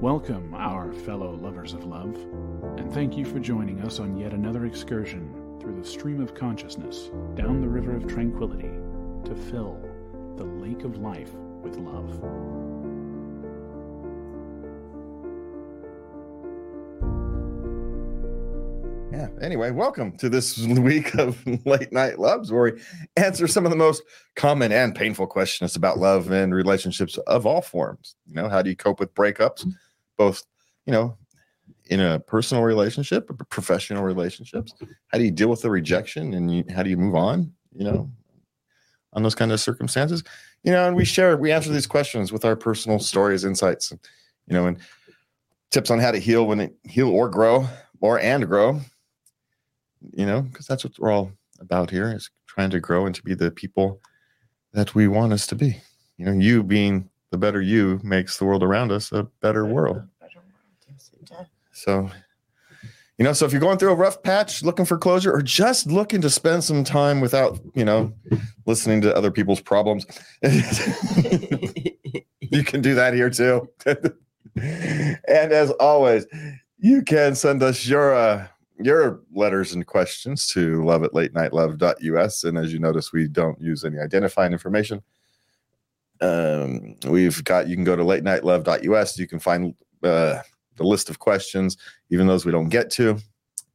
Welcome, our fellow lovers of love, and thank you for joining us on yet another excursion through the stream of consciousness down the river of tranquility to fill the lake of life with love. Yeah. Anyway, welcome to this week of Late Night Loves, where we answer some of the most common and painful questions about love and relationships of all forms. You know, how do you cope with breakups, both, you know, in a personal relationship, professional relationships? How do you deal with the rejection and you, how do you move on, you know, on those kind of circumstances? You know, and we share, we answer these questions with our personal stories, insights, and, you know, and tips on how to heal when it heal or grow or and grow you know, because that's what we're all about here is trying to grow and to be the people that we want us to be. You know, you being the better you makes the world around us a better world. So, you know, so if you're going through a rough patch, looking for closure, or just looking to spend some time without, you know, listening to other people's problems, you can do that here too. and as always, you can send us your uh, your letters and questions to love at late night love.us. And as you notice, we don't use any identifying information. Um, we've got, you can go to late night love.us. You can find uh, the list of questions, even those we don't get to.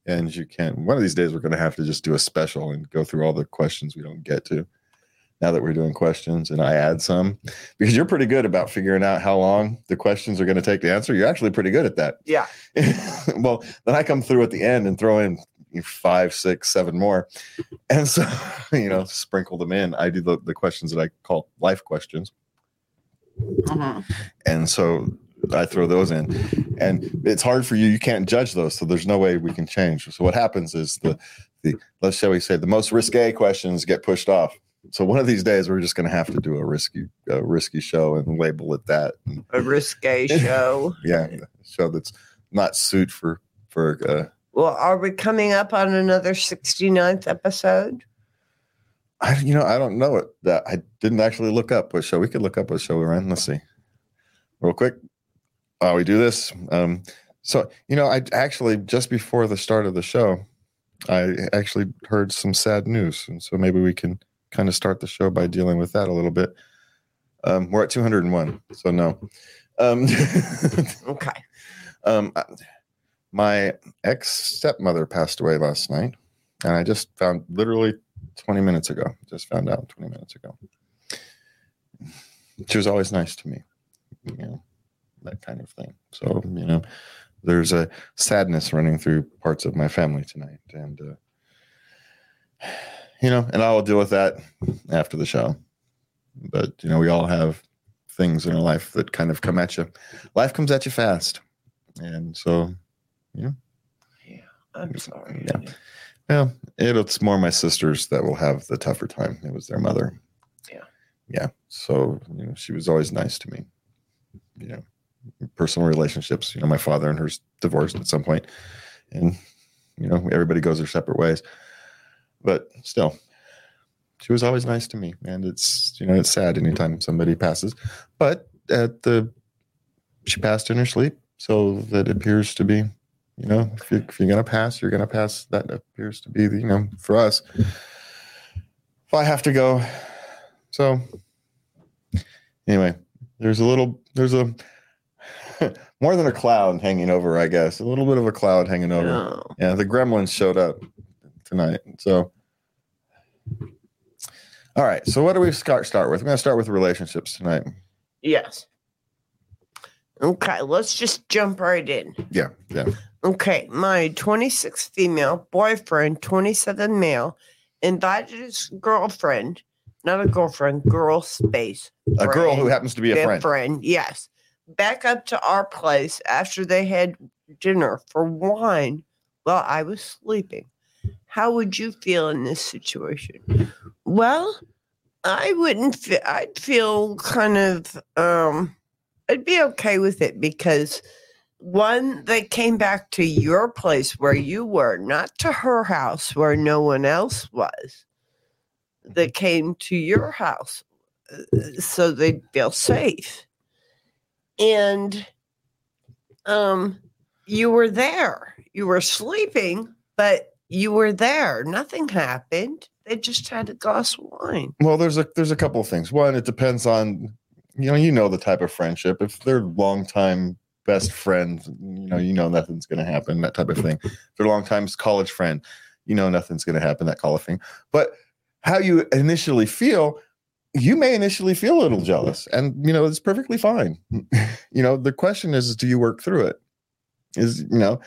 And you can, one of these days, we're going to have to just do a special and go through all the questions we don't get to now that we're doing questions and I add some because you're pretty good about figuring out how long the questions are going to take to answer. You're actually pretty good at that. Yeah. well, then I come through at the end and throw in five, six, seven more. And so, you know, sprinkle them in. I do the, the questions that I call life questions. Mhm. And so I throw those in. And it's hard for you. You can't judge those. So there's no way we can change. So what happens is the the let's shall we say the most risque questions get pushed off. So one of these days we're just going to have to do a risky, a risky show and label it that. A risque show. yeah, a show that's not suit for for. Uh, Well, are we coming up on another 69th episode? I you know I don't know it. That I didn't actually look up what show. We could look up what show we're in. Let's see, real quick. While we do this, um, so you know I actually just before the start of the show, I actually heard some sad news, and so maybe we can kind of start the show by dealing with that a little bit. Um, we're at 201, so no. Um, Okay. um, I- my ex stepmother passed away last night, and I just found literally 20 minutes ago. Just found out 20 minutes ago. She was always nice to me, you know, that kind of thing. So, you know, there's a sadness running through parts of my family tonight, and uh, you know, and I will deal with that after the show. But you know, we all have things in our life that kind of come at you. Life comes at you fast, and so I'm sorry. Yeah. yeah, it, it's more my sisters that will have the tougher time. It was their mother. Yeah. yeah. So you know, she was always nice to me. You know, personal relationships. You know, my father and her's divorced at some point, and you know, everybody goes their separate ways. But still, she was always nice to me, and it's you know, it's sad anytime somebody passes. But at the, she passed in her sleep, so that appears to be you know, if you're, if you're gonna pass, you're gonna pass. That appears to be the, you know, for us. If I have to go, so anyway, there's a little, there's a more than a cloud hanging over, I guess. A little bit of a cloud hanging over. No. Yeah, the gremlins showed up tonight. So, all right. So, what do we start start with? We're gonna start with relationships tonight. Yes. Okay, let's just jump right in. Yeah, yeah. Okay, my 26 female boyfriend, 27 male, invited his girlfriend, not a girlfriend, girl space. A girl who happens to be a their friend. yes. Back up to our place after they had dinner for wine while I was sleeping. How would you feel in this situation? Well, I wouldn't feel, I'd feel kind of, um, I'd be okay with it because one, that came back to your place where you were, not to her house where no one else was. that came to your house uh, so they'd feel safe. And um, you were there. You were sleeping, but you were there. Nothing happened. They just had a glass of wine. Well, there's a there's a couple of things. One, it depends on you know you know the type of friendship. If they're longtime best friends, you know you know nothing's going to happen. That type of thing. If they're longtime college friend, you know nothing's going to happen. That kind of thing. But how you initially feel, you may initially feel a little jealous, and you know it's perfectly fine. you know the question is, do you work through it? Is you know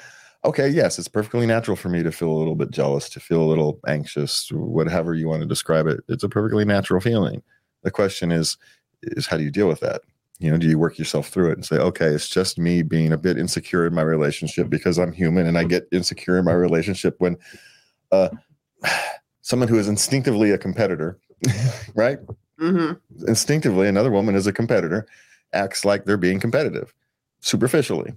okay, yes, it's perfectly natural for me to feel a little bit jealous, to feel a little anxious, whatever you want to describe it. It's a perfectly natural feeling. The question is, is how do you deal with that? You know, do you work yourself through it and say, okay, it's just me being a bit insecure in my relationship because I'm human and I get insecure in my relationship when uh, someone who is instinctively a competitor, right? Mm-hmm. Instinctively, another woman is a competitor, acts like they're being competitive superficially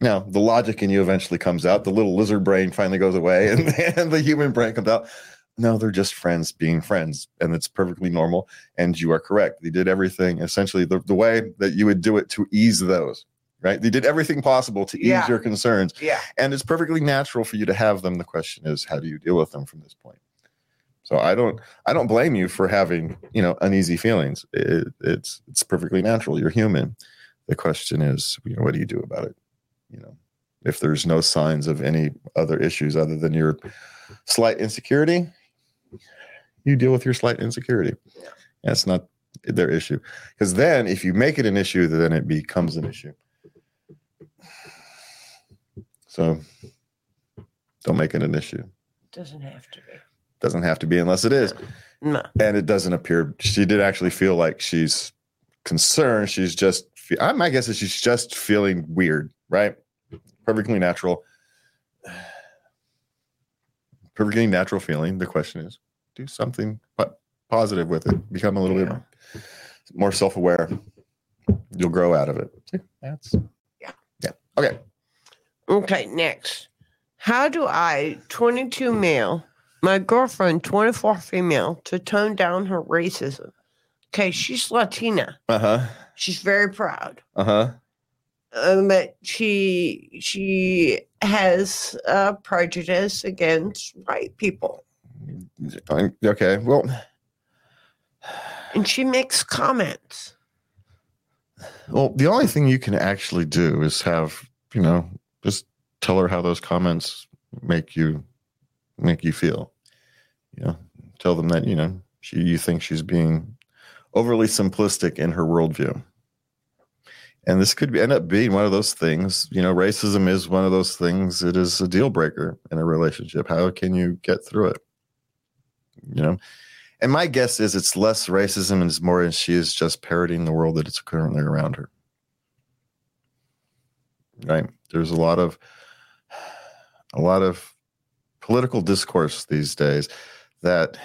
now, the logic in you eventually comes out. The little lizard brain finally goes away, and, and the human brain comes out. No, they're just friends being friends, and it's perfectly normal. And you are correct. They did everything essentially the, the way that you would do it to ease those, right? They did everything possible to ease Yeah. your concerns, Yeah. and it's perfectly natural for you to have them. The question is, how do you deal with them from this point? So I don't, I don't blame you for having, you know, uneasy feelings. It, it's, it's perfectly natural. You're human. The question is, you know, what do you do about it? You know, if there's no signs of any other issues other than your slight insecurity, you deal with your slight insecurity. Yeah. That's not their issue. Because then, if you make it an issue, then it becomes an issue. So, don't make it an issue. Doesn't have to be. Doesn't have to be unless it is. No. And it doesn't appear she did actually feel like she's concerned. She's just, my guess is she's just feeling weird, right? Perfectly natural. Perfectly natural feeling. The question is, do something po- positive with it. Become a little Yeah. bit more self aware. You'll grow out of it. See, That's Yeah. yeah. Okay. Okay, next. How do I, 22 male, my girlfriend, 24 female, to tone down her racism? Okay, she's Latina. Uh huh. She's very proud. Uh huh. Um, but she she has uh, prejudice against white people, Okay. Well, and she makes comments. Well, the only thing you can actually do is have, you know, just tell her how those comments make you make you feel. You know, tell them that, you know, she you think she's being overly simplistic in her worldview. And this could be, end up being one of those things, you know, racism is one of those things. It is a deal breaker in a relationship. How can you get through it? You know, and my guess is it's less racism and it's more as she is just parroting the world that is currently around her. Right? There's a lot of a lot of political discourse these days that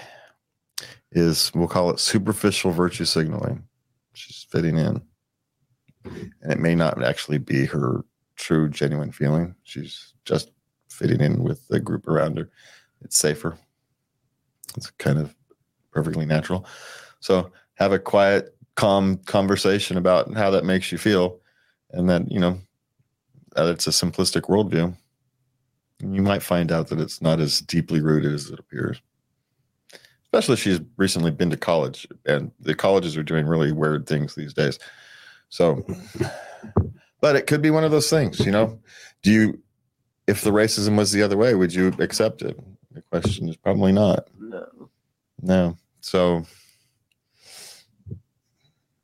is we'll call it superficial virtue signaling. She's fitting in. And it may not actually be her true genuine feeling. She's just fitting in with the group around her. It's safer. It's kind of perfectly natural. So have a quiet, calm conversation about how that makes you feel, and that you know that it's a simplistic worldview. You might find out that it's not as deeply rooted as it appears. Especially if she's recently been to college, and the colleges are doing really weird things these days. So, but it could be one of those things, you know. Do you, if the racism was the other way, would you accept it? The question is probably not. No. So,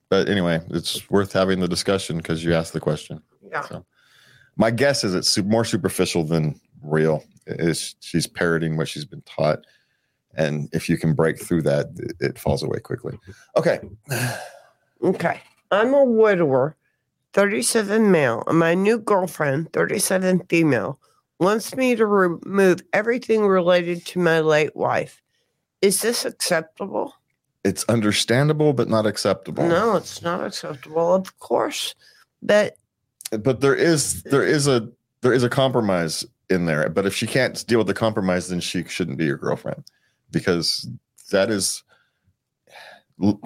but anyway, it's worth having the discussion because you asked the question. Yeah. So, my guess is it's more superficial than real. Is she's parroting what she's been taught, and if you can break through that, it, it falls away quickly. Okay. Okay. I'm a widower, 37 male, and my new girlfriend, 37 female, wants me to remove everything related to my late wife. Is this acceptable? It's understandable, but not acceptable. No, it's not acceptable, of course. But but there is there is a there is a compromise in there but if she can't deal with the compromise then she shouldn't be your girlfriend because that is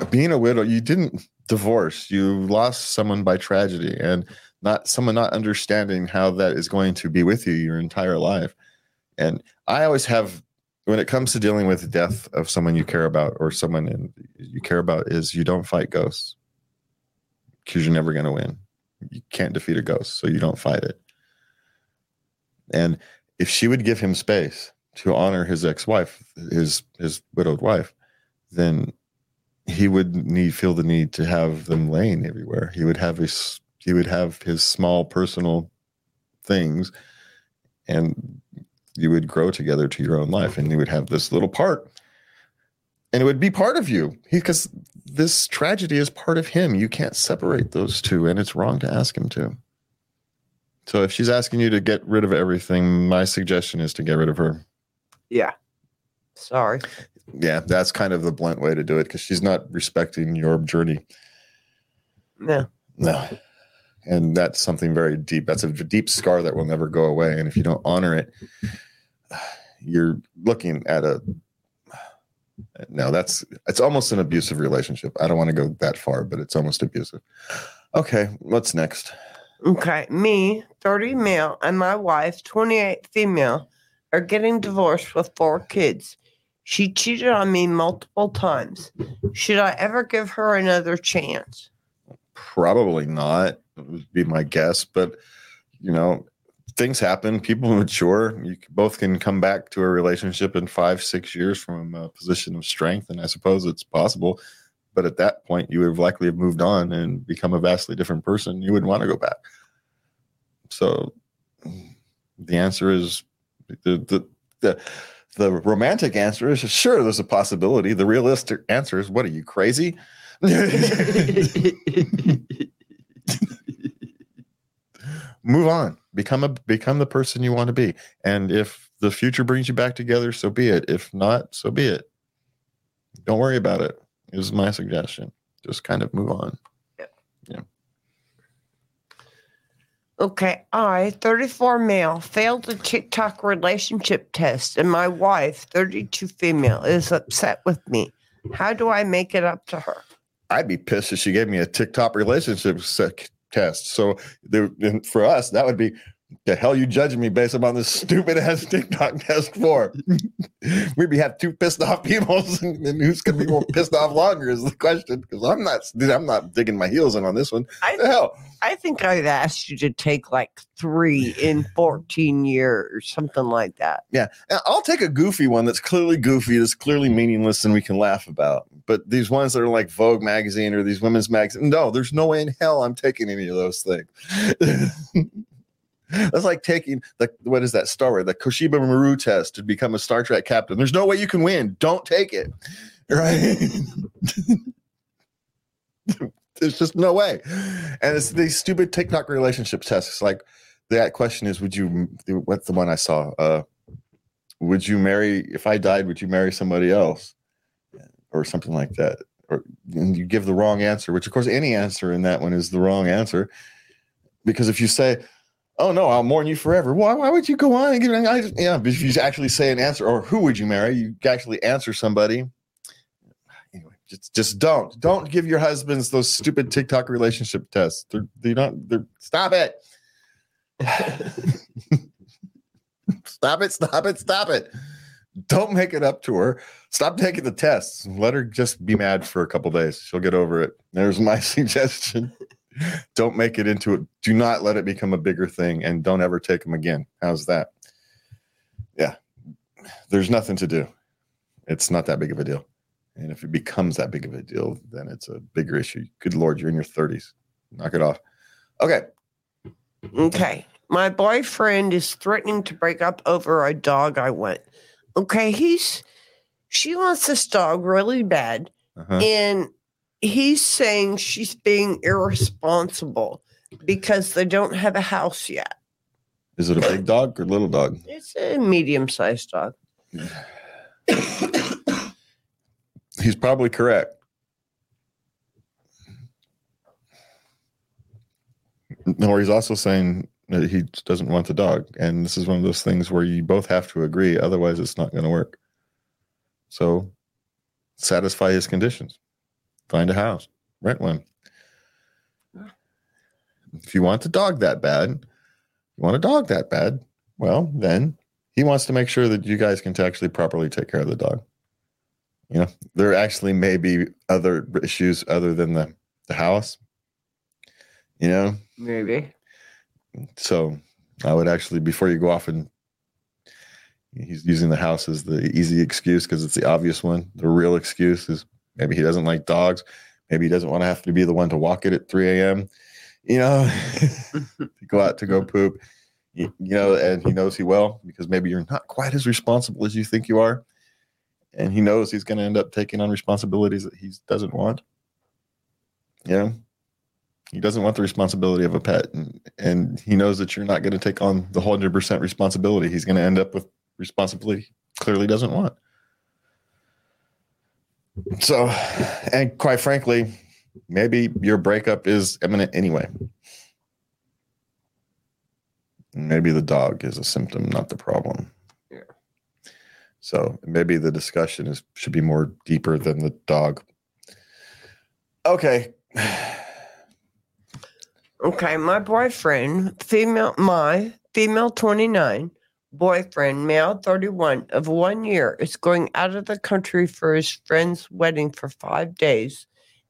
being a widow you didn't divorce you lost someone by tragedy and not someone not understanding how that is going to be with you your entire life. And I always have when it comes to dealing with the death of someone you care about or someone in, you care about is you don't fight ghosts because you're never going to win. You can't defeat a ghost, so you don't fight it. And if she would give him space to honor his ex-wife, his his widowed wife, then he would need feel the need to have them laying everywhere. He would have his he would have his small personal things and you would grow together to your own life and you would have this little part and it would be part of you because this tragedy is part of him you can't separate those two and it's wrong to ask him to so if she's asking you to get rid of everything my suggestion is to get rid of her Yeah. Sorry. yeah that's kind of the blunt way to do it because she's not respecting your journey No. no and that's something very deep that's a deep scar that will never go away and if you don't honor it you're looking at a no that's it's almost an abusive relationship i don't want to go that far but it's almost abusive okay what's next Okay. Me, 30 male, and my wife, 28 female, are getting divorced with four kids. She cheated on me multiple times. Should I ever give her another chance? probably not would be my guess but you know things happen people mature you both can come back to a relationship in five six years from a position of strength and i suppose it's possible but at that point you would have likely have moved on and become a vastly different person you wouldn't want to go back. So the answer is the the the, the romantic answer is sure there's a possibility. The realistic answer is what are you crazy move on. Become a become the person you want to be. And if the future brings you back together so be it. If not so be it. Don't worry about it is my suggestion. Just kind of move on. Yeah, yeah. Okay, I, 34 male, failed the TikTok relationship test, and my wife, 32 female, is upset with me. How do I make it up to her? i'd be pissed if she gave me a tiktok relationship test. So there, for us that would be the hell you judging me based upon this stupid ass tiktok test for we'd be have two pissed off people and, and who's gonna be more pissed off longer is the question because i'm not dude, i'm not digging my heels in on this one I, the hell I think I've asked you to take like three in 14 years, something like that. Yeah, and I'll take a goofy one that's clearly goofy, that's clearly meaningless, and we can laugh about. But these ones that are like Vogue magazine or these women's magazine, no, there's no way in hell I'm taking any of those things. That's like taking the what is that Star Wars, the Kobayashi Maru test to become a Star Trek captain. There's no way you can win. Don't take it. Right. There's just no way. And it's these stupid TikTok relationship tests. Like that question is, would you what's the one I saw? Uh would you marry if I died, would you marry somebody else? Or something like that. Or and you give the wrong answer, which of course any answer in that one is the wrong answer. Because if you say, Oh no, I'll mourn you forever. Why, why would you go on and give I, yeah, but if you actually say an answer, or who would you marry? You actually answer somebody. Anyway, just just don't. Don't give your husbands those stupid TikTok relationship tests. They're they're not they're stop it. stop it, stop it, stop it. Don't make it up to her. Stop taking the tests. Let her just be mad for a couple days. She'll get over it. There's my suggestion. Don't make it into it. Do not let it become a bigger thing and don't ever take them again. How's that? Yeah. There's nothing to do. It's not that big of a deal. And if it becomes that big of a deal, then it's a bigger issue. Good Lord, you're in your 30s. Knock it off. Okay. Okay. My boyfriend is threatening to break up over a dog I want. Okay, he's she wants this dog really bad, Uh-huh. and he's saying she's being irresponsible because they don't have a house yet. Is it a big dog or little dog? It's a medium-sized dog. He's probably correct. Or he's also saying that he doesn't want the dog. And this is one of those things where you both have to agree, otherwise, it's not going to work. So satisfy his conditions. Find a house, rent one. if you want a dog that bad, you want a dog that bad, well, then he wants to make sure that you guys can actually properly take care of the dog. You know, there actually may be other issues other than the, the house. You know, Maybe. so I would actually, before you go off and he's using the house as the easy excuse because it's the obvious one. The real excuse is maybe he doesn't like dogs. Maybe he doesn't want to have to be the one to walk it at 3 a.m. You know, to go out to go poop. You, you know, and he knows he will because maybe you're not quite as responsible as you think you are. And he knows he's going to end up taking on responsibilities that he doesn't want. You know, he doesn't want the responsibility of a pet. And, and he knows that you're not going to take on the 100% responsibility. He's going to end up with responsibility he clearly doesn't want. So, and quite frankly, maybe your breakup is imminent anyway. Maybe the dog is a symptom, not the problem. Yeah. So maybe the discussion is should be more deeper than the dog. Okay. Okay, my boyfriend, female, my female 29, boyfriend, male 31 of one year, is going out of the country for his friend's wedding for five days,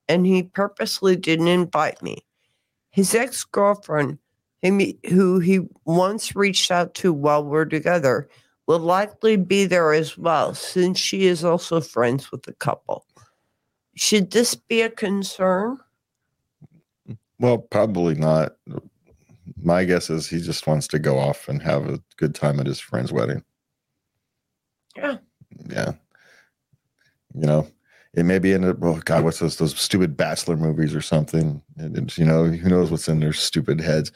and he purposely didn't invite me. His ex girlfriend, who he once reached out to while we're together, will likely be there as well, since she is also friends with the couple. Should this be a concern? Well, probably not. My guess is he just wants to go off and have a good time at his friend's wedding. Yeah. Yeah. You know, it may be in a oh God, what's those those stupid bachelor movies or something? And you know, who knows what's in their stupid heads.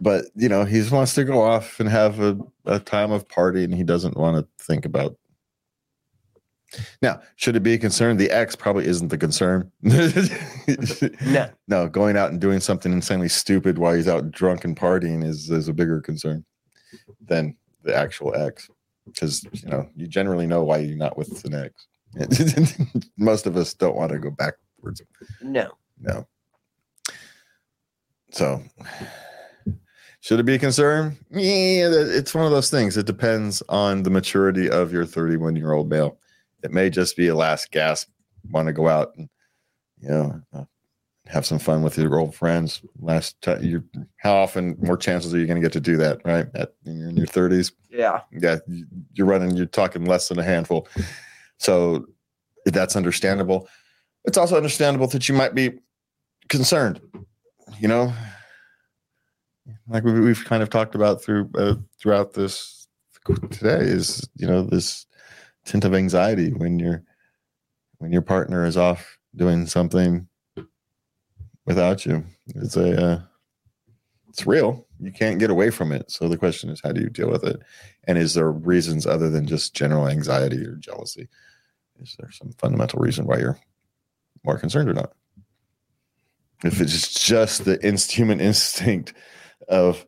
But you know, he just wants to go off and have a, a time of party and he doesn't want to think about now, should it be a concern? The ex probably isn't the concern. No. no, going out and doing something insanely stupid while he's out drunk and partying is is a bigger concern than the actual ex. Because you know, you generally know why you're not with an ex. Most of us don't want to go backwards. No. No. So should it be a concern? Yeah, it's one of those things. It depends on the maturity of your 31 year old male. It may just be a last gasp, want to go out and you know uh, have some fun with your old friends. Last time, you how often more chances are you going to get to do that? Right at you're in your 30s. Yeah. Yeah, you- you're running. You're talking less than a handful. So that's understandable. It's also understandable that you might be concerned. You know, like we- we've kind of talked about through uh, throughout this today is you know this tint of anxiety when your when your partner is off doing something without you. It's a uh, it's real. You can't get away from it. So the question is, how do you deal with it? And is there reasons other than just general anxiety or jealousy? Is there some fundamental reason why you're more concerned or not? If it's just the inst- human instinct of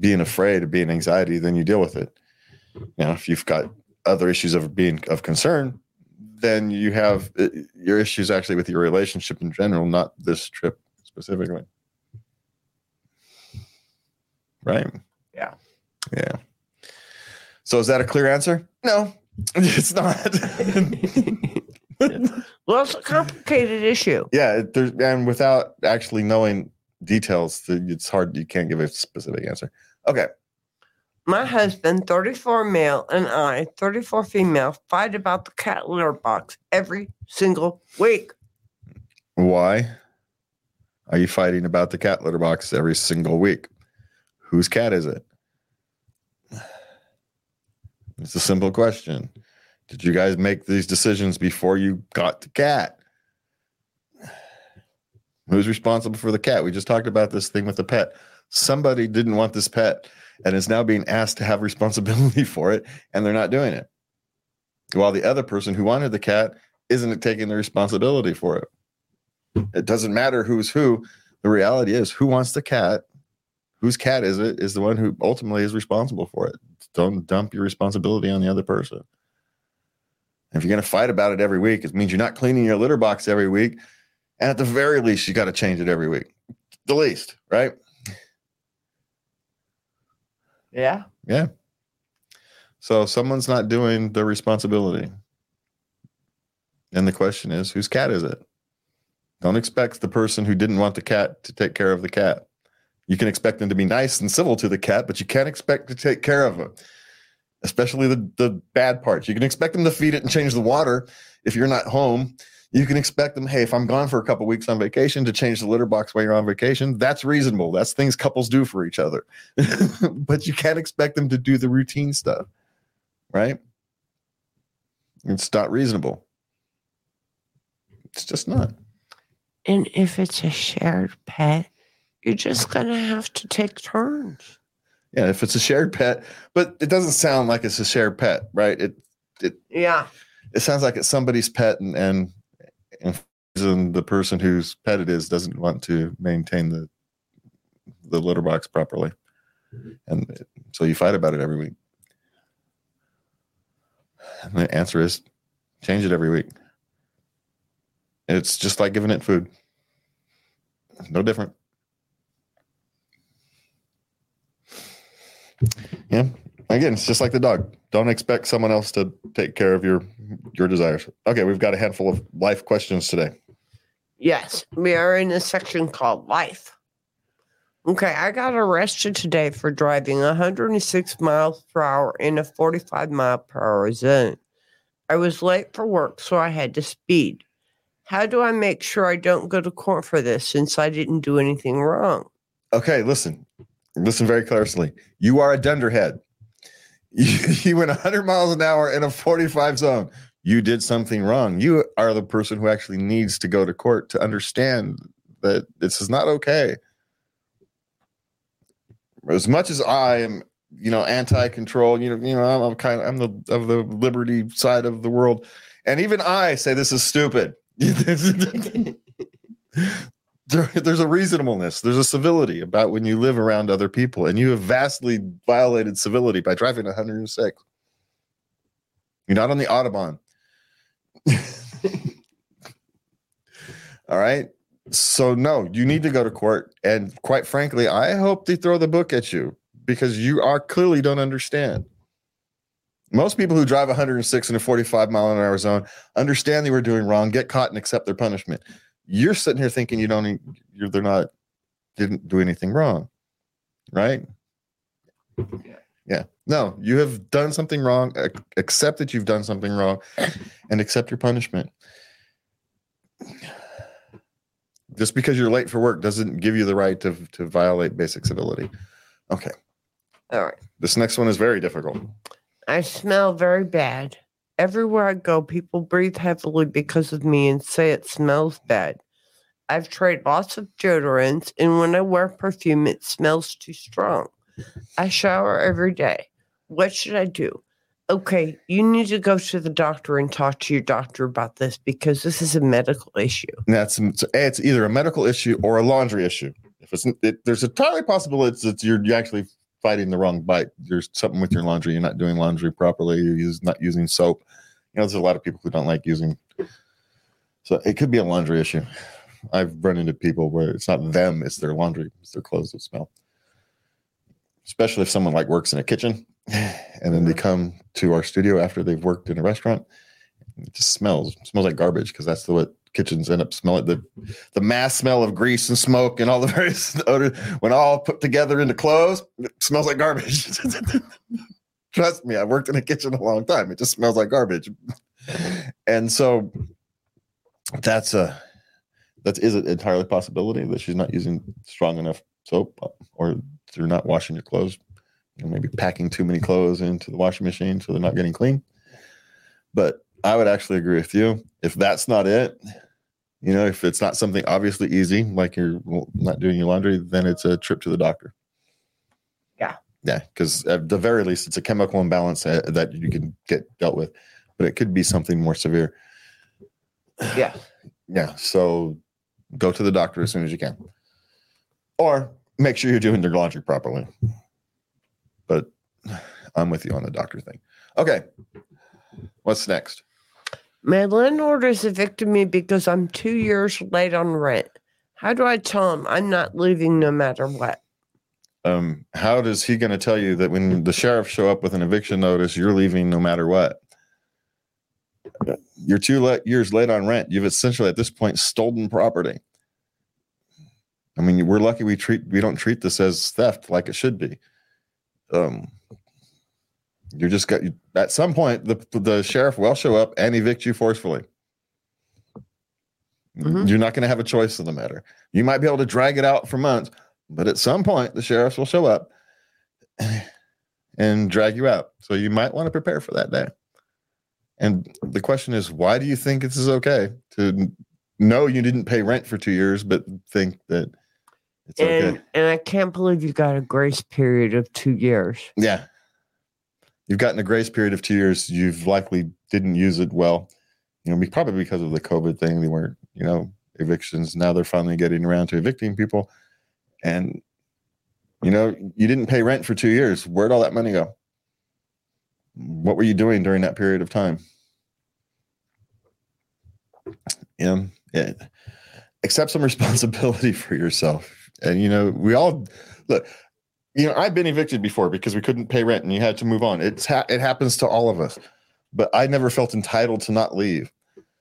being afraid of being anxiety, then you deal with it. Now, if you've got other issues of being of concern, then you have uh, your issues actually with your relationship in general, not this trip specifically. Right? Yeah. Yeah. So is that a clear answer? No, it's not. Well, it's a complicated issue. yeah, there's and without actually knowing details, it's hard. You can't give a specific answer. Okay. My husband, 34 male, and I, 34 female, fight about the cat litter box every single week. Why are you fighting about the cat litter box every single week? Whose cat is it? It's a simple question. Did you guys make these decisions before you got the cat? Who's responsible for the cat? We just talked about this thing with the pet. Somebody didn't want this pet and is now being asked to have responsibility for it, and they're not doing it. While the other person who wanted the cat isn't taking the responsibility for it. It doesn't matter who's who. The reality is, who wants the cat? Whose cat is it? Is the one who ultimately is responsible for it. Don't dump your responsibility on the other person. If you're going to fight about it every week, it means you're not cleaning your litter box every week. And at the very least, you got to change it every week. The least, right? Yeah. Yeah. So someone's not doing the responsibility. And the question is, whose cat is it? Don't expect the person who didn't want the cat to take care of the cat. You can expect them to be nice and civil to the cat, but you can't expect to take care of it, especially the, the bad parts. You can expect them to feed it and change the water if you're not home. You can expect them, hey, if I'm gone for a couple weeks on vacation, to change the litter box while you're on vacation. That's reasonable. That's things couples do for each other. but you can't expect them to do the routine stuff, right? It's not reasonable. It's just not. And if it's a shared pet, you're just going to have to take turns. Yeah, if it's a shared pet, but it doesn't sound like it's a shared pet, right? It Yeah. it sounds like it's somebody's pet and and, and the person whose pet it is doesn't want to maintain the the litter box properly. And so you fight about it every week. And the answer is change it every week. It's just like giving it food. No different. Yeah. Again, it's just like the dog. Don't expect someone else to take care of your your desires. Okay, we've got a handful of life questions today. Yes. We are in a section called life. Okay. I got arrested today for driving 106 miles per hour in a 45 mile per hour zone. I was late for work, so I had to speed. How do I make sure I don't go to court for this since I didn't do anything wrong? Okay, listen. Listen very closely. You are a dunderhead. You, you went 100 miles an hour in a 45 zone. You did something wrong. You are the person who actually needs to go to court to understand that this is not okay. As much as I am, you know, anti-control, you know, you know, I'm, I'm kind of I'm the of the liberty side of the world, and even I say this is stupid. there, there's a reasonableness, there's a civility about when you live around other people, and you have vastly violated civility by driving 106. You're not on the Autobahn. All right. So, no, you need to go to court. And quite frankly, I hope they throw the book at you because you are clearly don't understand. Most people who drive 106 in a 45 mile an hour zone understand they were doing wrong, get caught, and accept their punishment you're sitting here thinking you don't you're they're not didn't do anything wrong right Yeah. yeah no you have done something wrong accept that you've done something wrong and accept your punishment just because you're late for work doesn't give you the right to to violate basic civility okay All right. this next one is very difficult I smell very bad. Everywhere I go, people breathe heavily because of me and say it smells bad. I've tried lots of deodorants, and when I wear perfume, it smells too strong. I shower every day. What should I do? Okay, you need to go to the doctor and talk to your doctor about this because this is a medical issue. that's it's, either a medical issue or a laundry issue. If it's it, there's entirely possible it's, it's you're actually fighting the wrong bite. There's something with your laundry. You're not doing laundry properly. You're use, not using soap. You know, there's a lot of people who don't like using. So it could be a laundry issue. I've run into people where it's not them, it's their laundry, it's their clothes that smell. Especially if someone like works in a kitchen and then they mm-hmm. come to our studio after they've worked in a restaurant. It just smells, it smells like garbage because that's the what kitchens end up smelling the the mass smell of grease and smoke and all the various odors when all put together into clothes smells like garbage. Trust me i worked in a kitchen a long time. It just smells like garbage. And so that's a that is an entirely possibility that she's not using strong enough soap or they're not washing your clothes. Know, maybe packing too many clothes into the washing machine so they're not getting clean. But i would actually agree with you. If that's not it you know if it's not something obviously easy like you're not doing your laundry then it's a trip to the doctor. Yeah. yeah because at the very least it's a chemical imbalance uh, that you can get dealt with but it could be something more severe. Yeah. yeah so go to the doctor as soon as you can. Or make sure you're doing your laundry properly. But i'm with you on the doctor thing. Okay. What's next My landlord evicted me because I'm two years late on rent. How do I tell him I'm not leaving no matter what? um, how does he going to tell you that when the sheriff show up with an eviction notice, you're leaving no matter what? You're two le- years late on rent. You've essentially at this point stolen property. I mean, we're lucky we treat we don't treat this as theft like it should be. Um, you're just got at some point the the sheriff will show up and evict you forcefully. Mhm. You're not going to have a choice in the matter. You might be able to drag it out for months, but at some point the sheriffs will show up and drag you out. So you might want to prepare for that day. And the question is, why do you think this is okay to know you didn't pay rent for two years, but think that it's okay? And and I can't believe you got a grace period of two years. Yeah. You've gotten a grace period of two years. You've likely didn't use it well. You know, probably because of the COVID thing. They weren't, you know, evictions. Now they're finally getting around to evicting people. And, you know, you didn't pay rent for two years. Where'd all that money go? What were you doing during that period of time? Yeah. yeah. Accept some responsibility for yourself. And, you know, we all look, you know, I've been evicted before because we couldn't pay rent and you had to move on. It's ha- it happens to all of us, but I never felt entitled to not leave.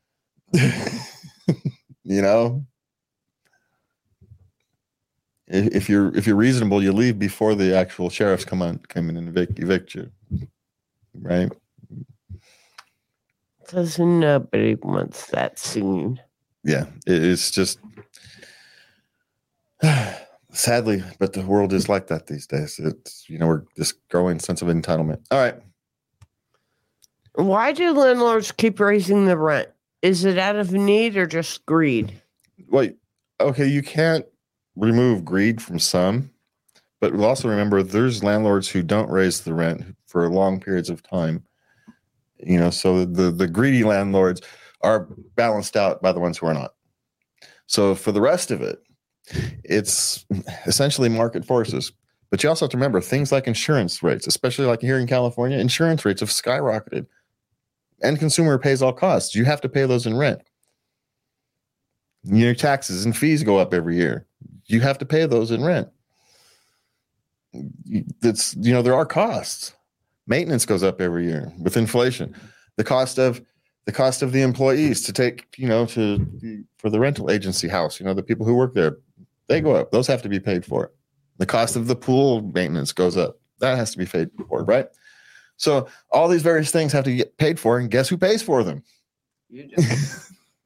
you know, if, if you're if you're reasonable, you leave before the actual sheriffs come on come in and evict, evict you, right? Because nobody wants that scene. Yeah, it, it's just sadly, but the world is like that these days. It's you know we're this growing sense of entitlement. All right. Why do landlords keep raising the rent? Is it out of need or just greed? Wait, okay, you can't remove greed from some, but we'll also remember there's landlords who don't raise the rent for long periods of time. You know, so the the greedy landlords are balanced out by the ones who are not. So for the rest of it, it's essentially market forces. But you also have to remember things like insurance rates, especially like here in California, insurance rates have skyrocketed. And consumer pays all costs. You have to pay those in rent. Your taxes and fees go up every year. You have to pay those in rent. That's you know there are costs. Maintenance goes up every year with inflation. The cost of the cost of the employees to take you know to the, for the rental agency house. You know the people who work there, they go up. Those have to be paid for. The cost of the pool maintenance goes up. That has to be paid for, right? So all these various things have to get paid for, and guess who pays for them? You.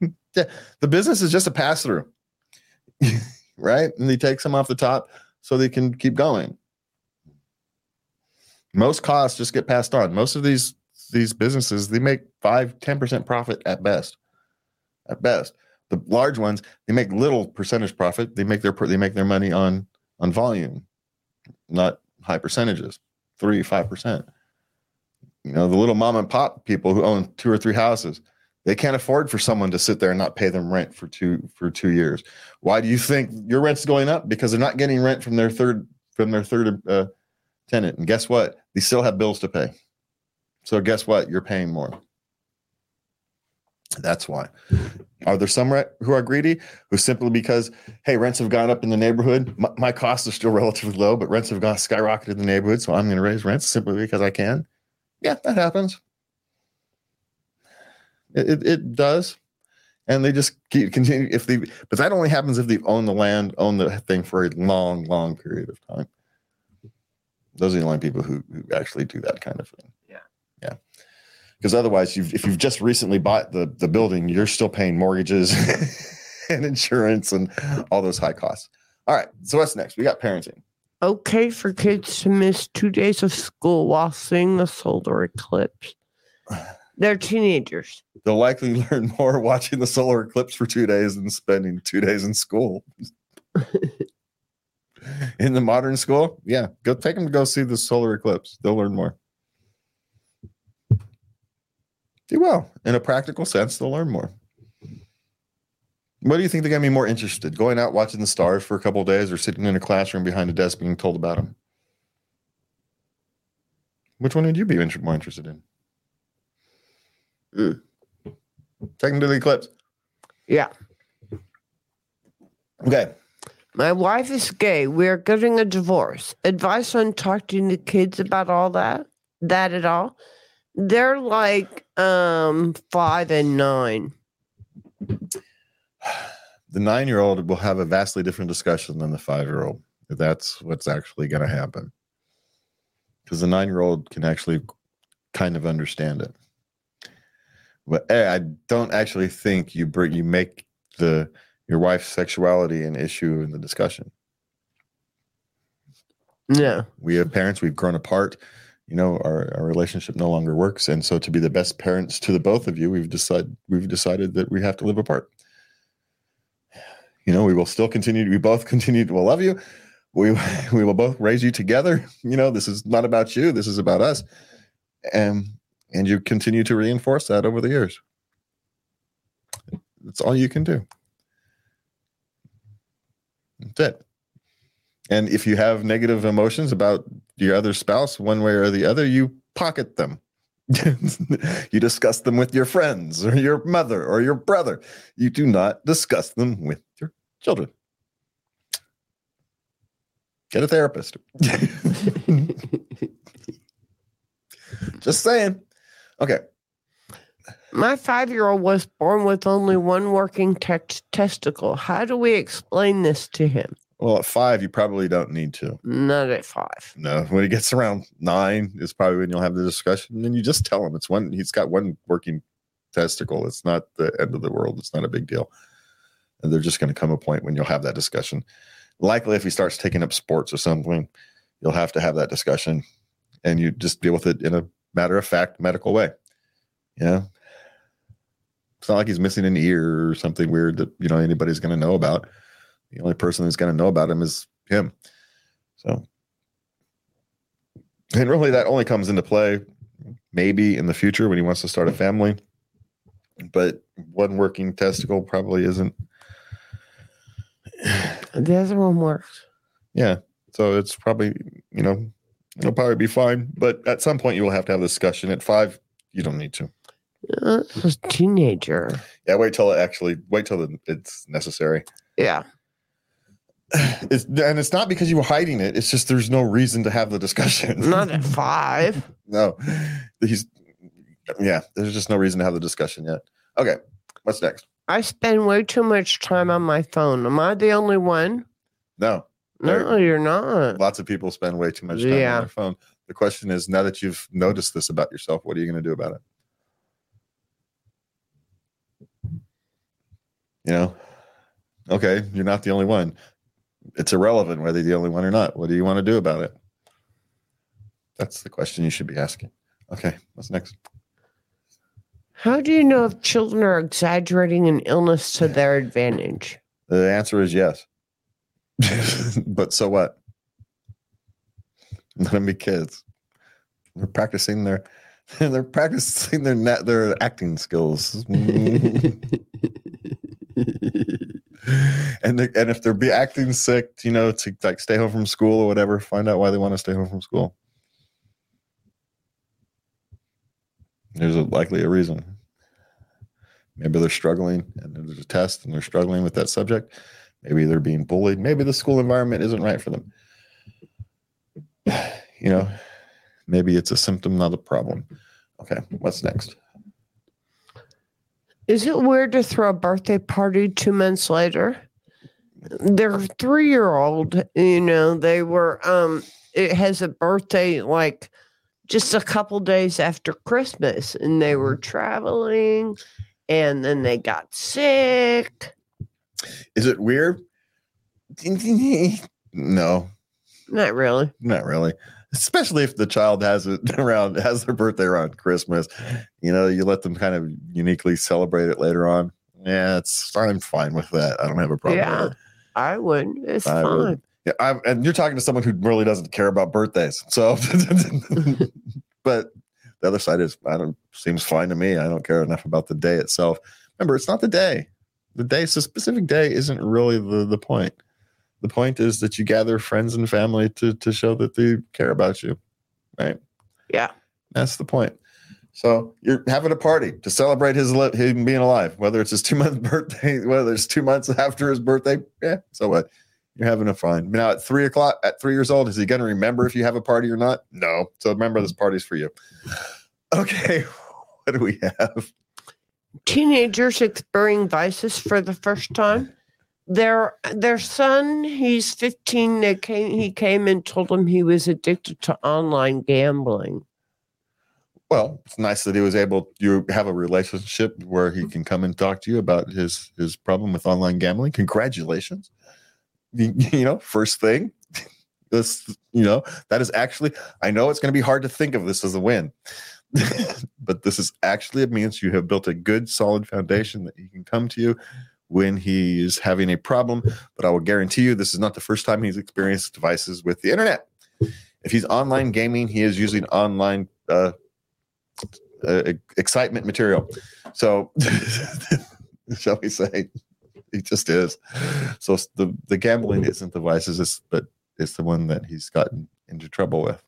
yeah, the business is just a pass through, right? And they take some off the top so they can keep going. Most costs just get passed on. Most of these these businesses they make five, 10 percent profit at best. At best, the large ones they make little percentage profit. They make their they make their money on on volume, not high percentages, three five percent. You know, the little mom and pop people who own two or three houses, they can't afford for someone to sit there and not pay them rent for two for two years. Why do you think your rent's going up? Because they're not getting rent from their third from their third uh, tenant. And guess what? They still have bills to pay. So guess what? You're paying more. That's why. Are there some who are greedy who simply because hey rents have gone up in the neighborhood, my, my costs are still relatively low, but rents have gone skyrocketed in the neighborhood, so I'm going to raise rents simply because I can. Yeah, that happens. It, it, it does. And they just keep continue if they but that only happens if they've owned the land, owned the thing for a long, long period of time. Those are the only people who, who actually do that kind of thing. Because otherwise you've if you've just recently bought the the building, you're still paying mortgages and insurance and all those high costs. All right. So what's next? We got parenting. Okay for kids to miss two days of school while seeing the solar eclipse. They're teenagers. They'll likely learn more watching the solar eclipse for two days than spending two days in school. in the modern school, yeah, go take them to go see the solar eclipse. They'll learn more. Do well. In a practical sense, they'll learn more. What do you think they're going to be more interested? Going out watching the stars for a couple of days or sitting in a classroom behind a desk being told about them? Which one would you be inter- more interested in? Ugh. Take them to the eclipse. Yeah. Okay. My wife is gay. We are getting a divorce. Advice on talking to kids about all that? That at all? They're like um five and nine. The nine year old will have a vastly different discussion than the five year old. That's what's actually going to happen. Because the nine year old can actually kind of understand it. But I don't actually think you bring you make the your wife's sexuality an issue in the discussion. Yeah. we have parents we've grown apart you know our, our relationship no longer works. And so to be the best parents to the both of you we've decided we've decided that we have to live apart. You know we will still continue we both continue to love you. We we will both raise you together. You know this is not about you this is about us. And and you continue to reinforce that over the years. That's all you can do. That's it and if you have negative emotions about your other spouse, one way or the other, you pocket them. you discuss them with your friends or your mother or your brother. You do not discuss them with your children. Get a therapist. Just saying. Okay. My five year old was born with only one working text testicle. How do we explain this to him? Well, at five, you probably don't need to. Not at five. No, when he gets around nine is probably when you'll have the discussion. And then you just tell him it's one, he's got one working testicle. It's not the end of the world. It's not a big deal. And they're just going to come a point when you'll have that discussion. Likely, if he starts taking up sports or something, you'll have to have that discussion and you just deal with it in a matter of fact medical way. Yeah. It's not like he's missing an ear or something weird that, you know, anybody's going to know about. The only person who's going to know about him is him. So, and really, that only comes into play maybe in the future when he wants to start a family. But one working testicle probably isn't. The other one works. Yeah. So it's probably, you know, it'll probably be fine. But at some point, you will have to have a discussion. At five, you don't need to. Uh, this was a teenager. Yeah. Wait till it actually, wait till it's necessary. Yeah. It's, and it's not because you were hiding it. It's just there's no reason to have the discussion. Not at five. no, he's yeah. There's just no reason to have the discussion yet. Okay, what's next? I spend way too much time on my phone. Am I the only one? No, No, you're not. lots of people spend way too much time Yeah. on their phone. The question is, now that you've noticed this about yourself, what are you going to do about it? You know, okay, you're not the only one. It's irrelevant whether you're the only one or not. What do you want to do about it? That's the question you should be asking. Okay, what's next? How do you know if children are exaggerating an illness to their advantage? The answer is yes. but so what? Let them be kids. They're practicing their they're practicing their net their acting skills. and and if they're be acting sick, you know, to like stay home from school or whatever, find out why they want to stay home from school. There's a, likely a reason. Maybe they're struggling and there's a test and they're struggling with that subject. Maybe they're being bullied. Maybe the school environment isn't right for them. You know, maybe it's a symptom, not a problem. Okay, what's next? Is it weird to throw a birthday party two months later? Their three year old, you know, they were um it has a birthday like just a couple days after Christmas and they were traveling and then they got sick. Is it weird? No, Not really. not really. Especially if the child has it around, has their birthday around Christmas. You know, you let them kind of uniquely celebrate it later on. Yeah, it's I'm fine with that. I don't have a problem yeah. with. I wouldn't. It's I would. fine. Yeah, I'm, and you're talking to someone who really doesn't care about birthdays. So, but the other side is, I don't seems fine to me. I don't care enough about the day itself. Remember, it's not the day. The day, a specific day, isn't really the the point. The point is that you gather friends and family to to show that they care about you, right? Yeah. That's the point. So you're having a party to celebrate his li- him being alive, whether it's his two month birthday, whether it's two months after his birthday. Yeah, so what? You're having a fun. Now at three o'clock, at three years old, is he going to remember if you have a party or not? No. So remember, this party's for you. Okay, what do we have? Teenagers experiencing vices for the first time. Their their son, he's 15. They came he came and told him he was addicted to online gambling. Well, it's nice that he was able. You have a relationship where he can come and talk to you about his his problem with online gambling. Congratulations. You, you know, first thing, this you know that is actually. I know it's going to be hard to think of this as a win. but this is actually it means you have built a good solid foundation that he can come to you when he is having a problem but i will guarantee you this is not the first time he's experienced devices with the internet. If he's online gaming he is using online uh, uh, excitement material. So shall we say he just is. So the the gambling isn't devices it's, but it's the one that he's gotten into trouble with.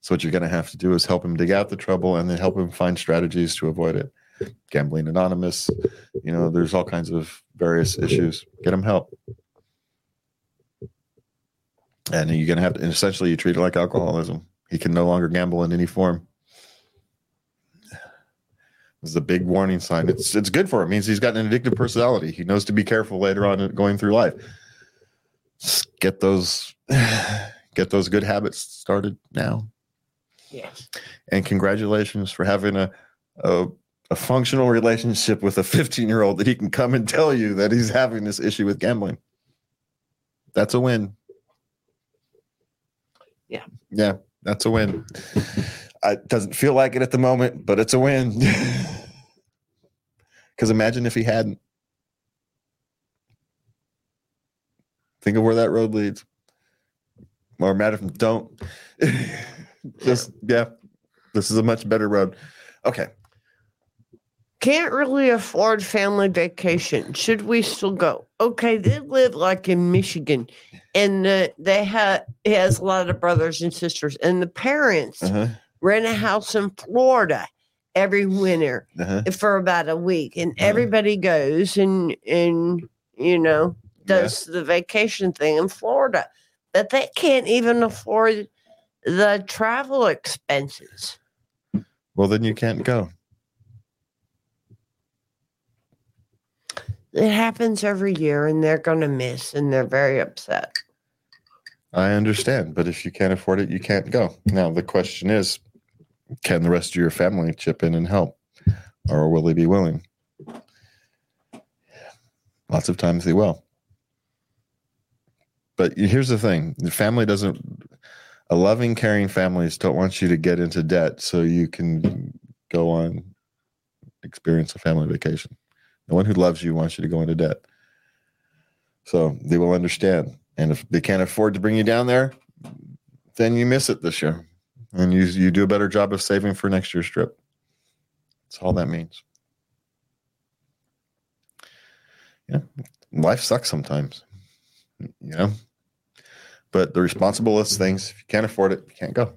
So what you're going to have to do is help him dig out the trouble and then help him find strategies to avoid it. Gambling Anonymous, you know, there's all kinds of various issues. Get him help. And you're going to have to, and essentially, you treat it like alcoholism. He can no longer gamble in any form. This is a big warning sign. It's it's good for him. It means he's got an addictive personality. He knows to be careful later on going through life. Just get those get those good habits started now. Yes. And congratulations for having a, a, a functional relationship with a 15 year old that he can come and tell you that he's having this issue with gambling. That's a win. Yeah. Yeah, that's a win. It doesn't feel like it at the moment, but it's a win. Because imagine if he hadn't. Think of where that road leads. Or matter if don't. Just yeah, this is a much better road. Okay. Can't really afford family vacation. Should we still go? Okay, they live like in Michigan, and uh, they have he has a lot of brothers and sisters, and the parents Uh-huh. rent a house in Florida every winter Uh-huh. for about a week, and Uh-huh. everybody goes and and you know does the vacation thing in Florida, but they can't even afford the travel expenses. Well, then you can't go. It happens every year, and they're going to miss, and they're very upset. I understand, but if you can't afford it, you can't go. Now the question is, can the rest of your family chip in and help, or will they be willing? Lots of times they will. But here's the thing: the family doesn't. A loving, caring families don't want you to get into debt so you can go on experience a family vacation. No one who loves you wants you to go into debt. So they will understand. And if they can't afford to bring you down there, then you miss it this year. And you you do a better job of saving for next year's trip. That's all that means. Yeah. Life sucks sometimes. You know? But the responsibilist things, if you can't afford it, you can't go.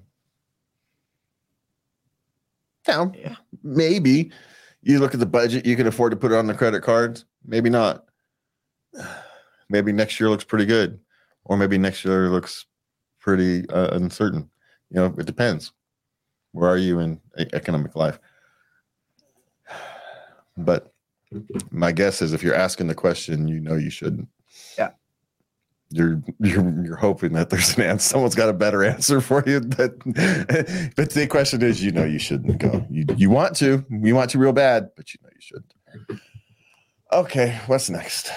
Now, Yeah. maybe you look at the budget, you can afford to put it on the credit cards. Maybe not. Maybe next year looks pretty good, or maybe next year looks pretty uh, uncertain. You know, it depends. Where are you in economic life? But my guess is if you're asking the question, you know you shouldn't. Yeah. You're you're you're hoping that there's an answer. Someone's got a better answer for you. That, but the question is, you know, you shouldn't go. You you want to, you want to real bad, but you know you shouldn't. Okay, what's next?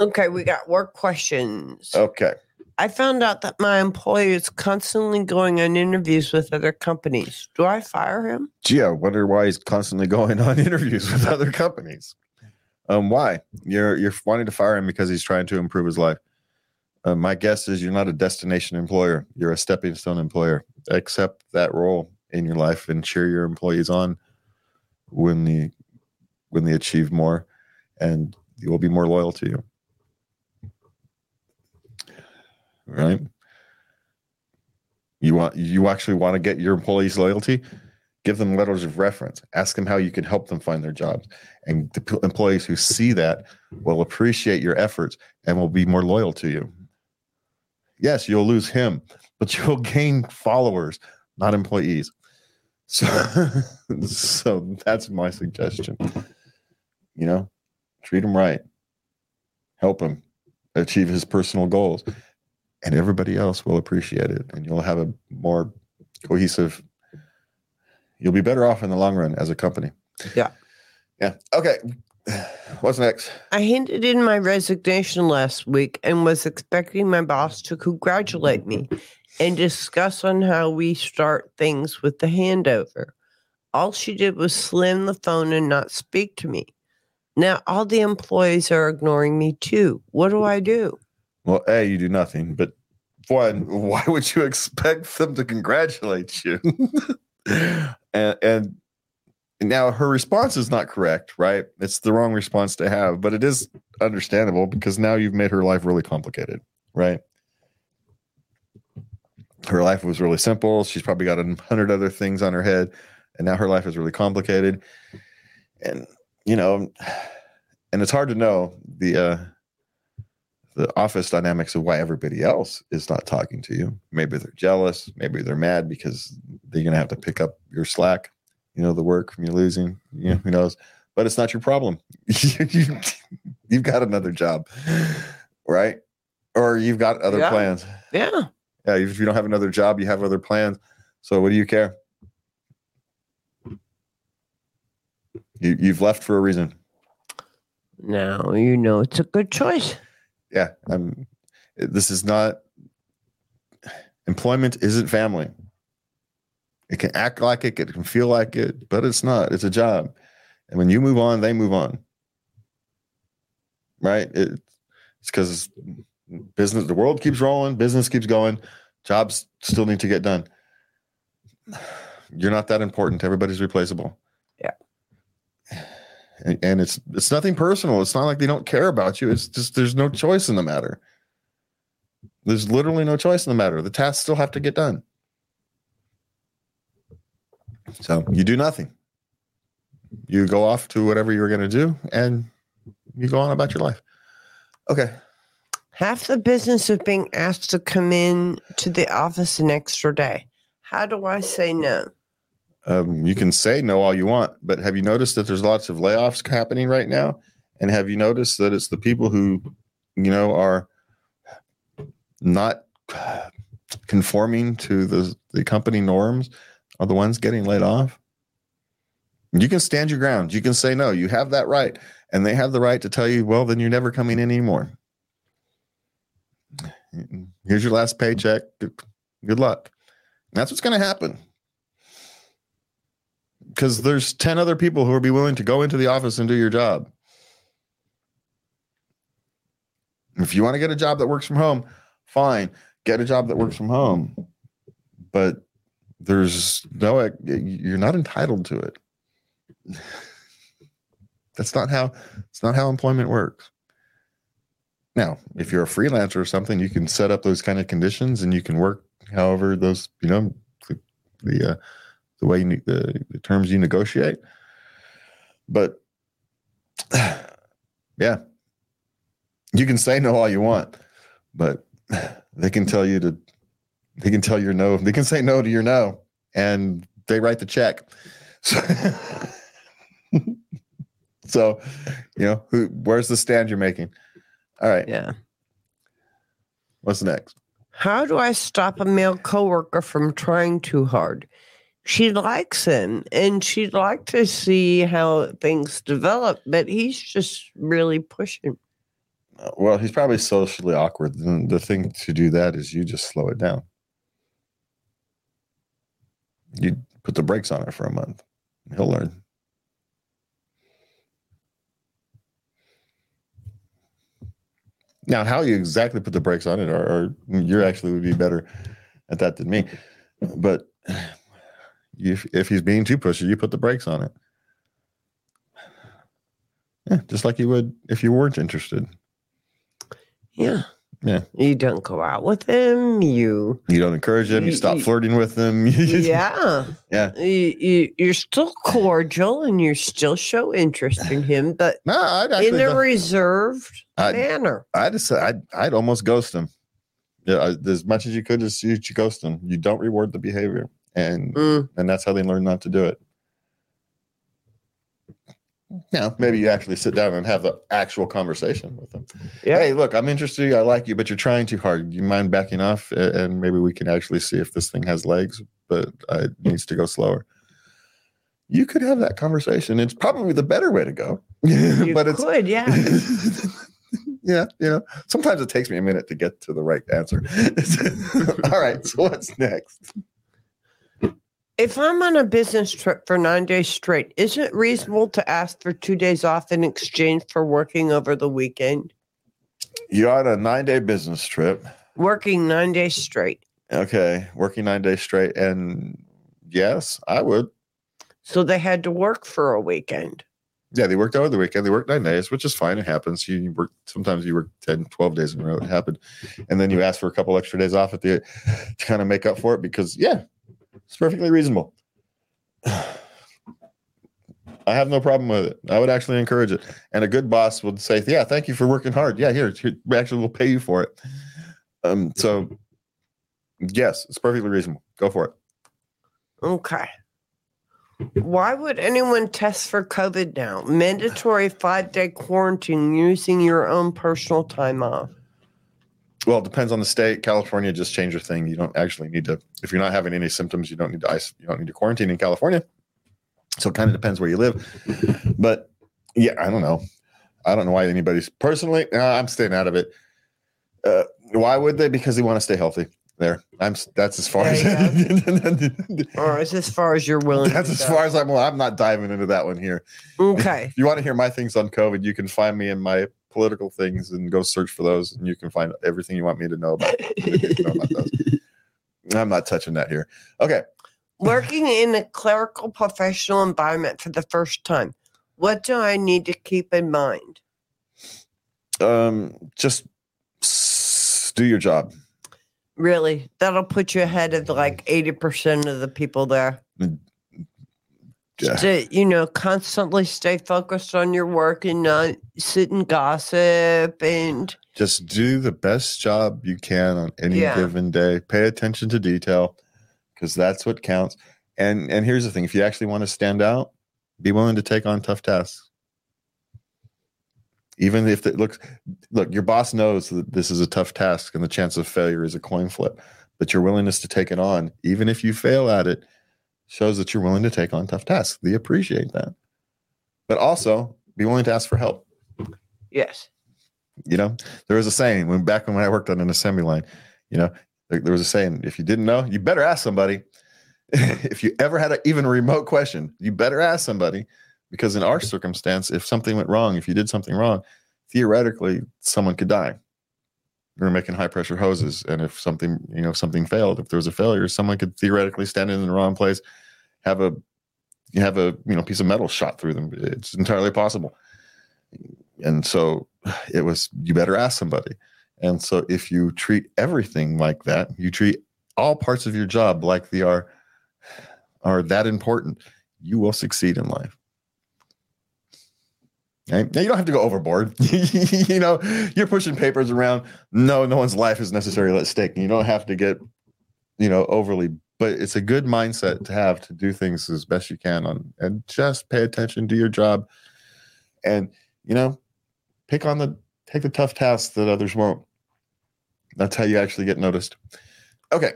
Okay, we got work questions. Okay, I found out that my employer is constantly going on interviews with other companies. Do I fire him? gee, I wonder why he's constantly going on interviews with other companies. Um, why? You're you're wanting to fire him because he's trying to improve his life. Uh, my guess is you're not a destination employer. You're a stepping stone employer. Accept that role in your life and cheer your employees on when the when they achieve more, and they will be more loyal to you. Right? You want you actually want to get your employees loyalty? Give them letters of reference, ask them how you can help them find their jobs. And the employees who see that will appreciate your efforts and will be more loyal to you. Yes, you'll lose him, but you'll gain followers, not employees. So, so that's my suggestion. You know, treat him right, help him achieve his personal goals, and everybody else will appreciate it. And you'll have a more cohesive, you'll be better off in the long run as a company. Yeah. Yeah. Okay. What's next? I handed in my resignation last week and was expecting my boss to congratulate me and discuss on how we start things with the handover. All she did was slam the phone and not speak to me. Now all the employees are ignoring me too. What do I do? Well, A, you do nothing, but one, why would you expect them to congratulate you? and, and now her response is not correct, right? It's the wrong response to have, but it is understandable because now you've made her life really complicated, right? Her life was really simple. She's probably got a hundred other things on her head, and now her life is really complicated. And you know, and it's hard to know the uh the office dynamics of why everybody else is not talking to you. Maybe they're jealous. Maybe they're mad because they're going to have to pick up your slack, you know, the work from you losing. You know, who knows? But it's not your problem. you, have got another job, right? Or you've got other Yeah. plans. Yeah. Yeah, if you don't have another job, you have other plans. So what do you care? You, you've left for a reason. Now you know it's a good choice. Yeah i'm this is not employment isn't family. It can act like it it can feel like it but it's not it's a job. And when you move on they move on. Right? It, it's because business the world keeps rolling business keeps going jobs still need to get done. You're not that important. Everybody's replaceable. And, and it's it's nothing personal. It's not like they don't care about you. It's just there's no choice in the matter. There's literally no choice in the matter. The tasks still have to get done. So you do nothing. You go off to whatever you're going to do and you go on about your life. Okay. Half the business of being asked to come in to the office an extra day. How do I say no? Um, you can say no all you want but have you noticed that there's lots of layoffs happening right now? And have you noticed that it's the people who you know are not conforming to the the company norms are the ones getting laid off? You can stand your ground. You can say no. You have that right and they have the right to tell you well then you're never coming in anymore. Here's your last paycheck. Good, good luck. That's what's going to happen because there's 10 other people who will be willing to go into the office and do your job. If you want to get a job that works from home, fine, get a job that works from home. But there's no, you're not entitled to it. That's not how, it's not how employment works. Now, if you're a freelancer or something, you can set up those kind of conditions and you can work however those, you know, the, the, uh, the way you, ne- the, the terms you negotiate. But yeah, you can say no all you want, but they can tell you to, they can tell your no, they can say no to your no, and they write the check. So, so you know, who, where's the stand you're making? All right, Yeah. what's next? How do I stop a male coworker from trying too hard? She likes him and she'd like to see how things develop, but he's just really pushing. Uh, Well, he's probably socially awkward. And the thing to do that is you just slow it down. You put the brakes on it for a month. He'll learn. Now, how you exactly put the brakes on it, or, or you actually would be better at that than me. But if, if he's being too pushy, you put the brakes on it. Yeah, just like you would if you weren't interested. Yeah. Yeah. You don't go out with him. You, You don't encourage them. You Y- stop y- flirting with them. yeah. Yeah. You, you, you're still cordial and you still show interest in him, but No, I'd in a reserved I- manner. I'd, just, I'd, I'd almost ghost him. Yeah, as much as you could, just you, you ghost them. You don't reward the behavior, and Mm, and that's how they learn not to do it. Now, maybe you actually sit down and have the actual conversation with them. yeah. Hey, look, I'm interested. I like you, but you're trying too hard. You mind backing off, and maybe we can actually see if this thing has legs, but uh, it needs to go slower. You could have that conversation. It's probably the better way to go, You but it's could, yeah. yeah, you know, sometimes it takes me a minute to get to the right answer. All right, so what's next? If I'm on a business trip for nine days straight, isn't it reasonable to ask for two days off in exchange for working over the weekend? You're on a nine day business trip. Working nine days straight. Okay, working nine days straight. And yes, I would. So they had to work for a weekend. Yeah, they worked over the weekend. They worked nine days, which is fine. It happens. You, you work sometimes you work 10, 12 days in a row. It happened. And then you ask for a couple extra days off at the to kind of make up for it because yeah, it's perfectly reasonable. I have no problem with it. I would actually encourage it. And a good boss would say, Yeah, thank you for working hard. Yeah, here, here we actually will pay you for it. Um, so yes, it's perfectly reasonable. Go for it. Okay. Why would anyone test for COVID now? Mandatory five day quarantine using your own personal time off. Well, it depends on the state. California just changed their thing. You don't actually need to, if you're not having any symptoms, you don't need to ice, you don't need to quarantine in California. So it kind of depends where you live. But yeah, I don't know. I don't know why anybody's personally. Uh, I'm staying out of it. Uh, why would they? Because they want to stay healthy. There, I'm. That's as far as. Or is as far as you're willing that's as go? far as I'm. Willing. I'm not diving into that one here. Okay. If you want to hear my things on COVID, you can find me in my political things and go search for those, and you can find everything you want me to know about. know about those. I'm not touching that here. Okay. Working in a clerical professional environment for the first time. What do I need to keep in mind? Um, just do your job. Really, that'll put you ahead of like 80% of the people there. To, you know, constantly stay focused on your work and not sit and gossip and Just do the best job you can on any Yeah. given day. Pay attention to detail because that's what counts. And and here's the thing: if you actually want to stand out, be willing to take on tough tasks. Even if it looks, look, your boss knows that this is a tough task and the chance of failure is a coin flip, but your willingness to take it on, even if you fail at it, shows that you're willing to take on tough tasks. They appreciate that. But also be willing to ask for help. yes. You know, there was a saying when back when I worked on an assembly line, you know, there, there was a saying, if you didn't know, you better ask somebody. if you ever had a, even a remote question, you better ask somebody because in our circumstance, if something went wrong, if you did something wrong, theoretically someone could die. We were making high pressure hoses, and if something, you know, if something failed, if there was a failure, someone could theoretically stand in the wrong place, have a have a you know piece of metal shot through them. It's entirely possible. And so it was you better ask somebody. And so if you treat everything like that, you treat all parts of your job like they are are that important, you will succeed in life. Okay? Now you don't have to go overboard. you know, you're pushing papers around. No, no one's life is necessarily at stake. You don't have to get, you know, overly, but it's a good mindset to have to do things as best you can on and just pay attention, do your job. And, you know, pick on the take the tough tasks that others won't. That's how you actually get noticed. Okay.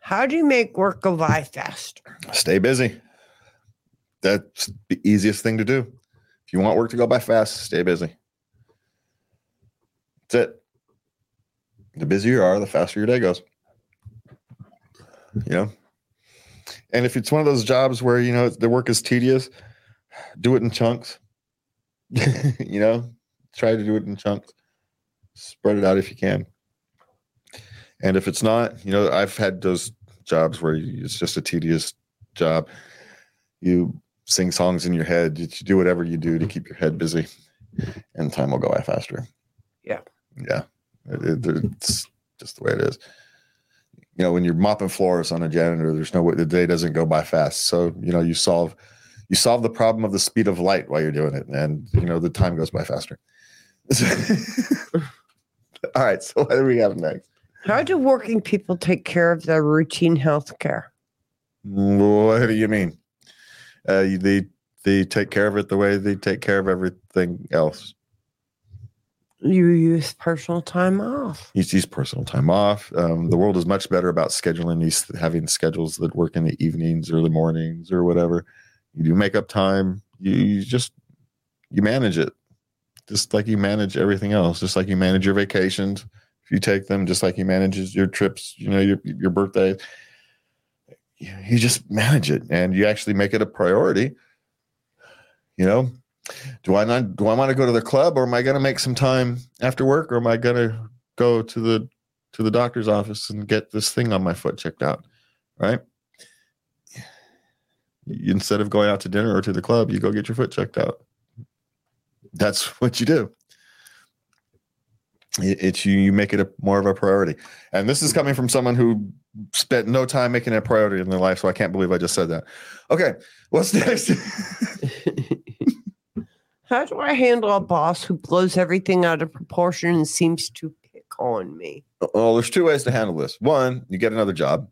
How do you make work go by faster? Stay busy. That's the easiest thing to do. If you want work to go by fast, stay busy. That's it. The busier you are, the faster your day goes. You know? And if it's one of those jobs where, you know, the work is tedious, do it in chunks. you know, try to do it in chunks. Spread it out if you can. And if it's not, you know, I've had those jobs where it's just a tedious job. You sing songs in your head. You do whatever you do to mm-hmm. keep your head busy, and time will go by faster. Yeah. Yeah. It- it- it's just the way it is. You know, when you're mopping floors on a janitor, there's no way the day doesn't go by fast. So you know, you solve you solve the problem of the speed of light while you're doing it, and you know the time goes by faster. All right, so what do we have next? How do working people take care of their routine health care? What do you mean? Uh, they they take care of it the way they take care of everything else. You use personal time off. You use personal time off. Um, the world is much better about scheduling these, having schedules that work in the evenings or the mornings or whatever. You do make up time. You, you just you manage it, just like you manage everything else. Just like you manage your vacations, if you take them, just like you manage your trips. You know your your birthday. You you just manage it, and you actually make it a priority. You know, do I not do I want to go to the club or am I going to make some time after work or am I going to go to the to the doctor's office and get this thing on my foot checked out right? Instead of going out to dinner or to the club you go get your foot checked out. That's what you do. It's you you make it a more of a priority. And this is coming from someone who spent no time making it a priority in their life so I can't believe I just said that okay what's next How do I handle a boss who blows everything out of proportion and seems to pick on me? Well, there's two ways to handle this. One, you get another job,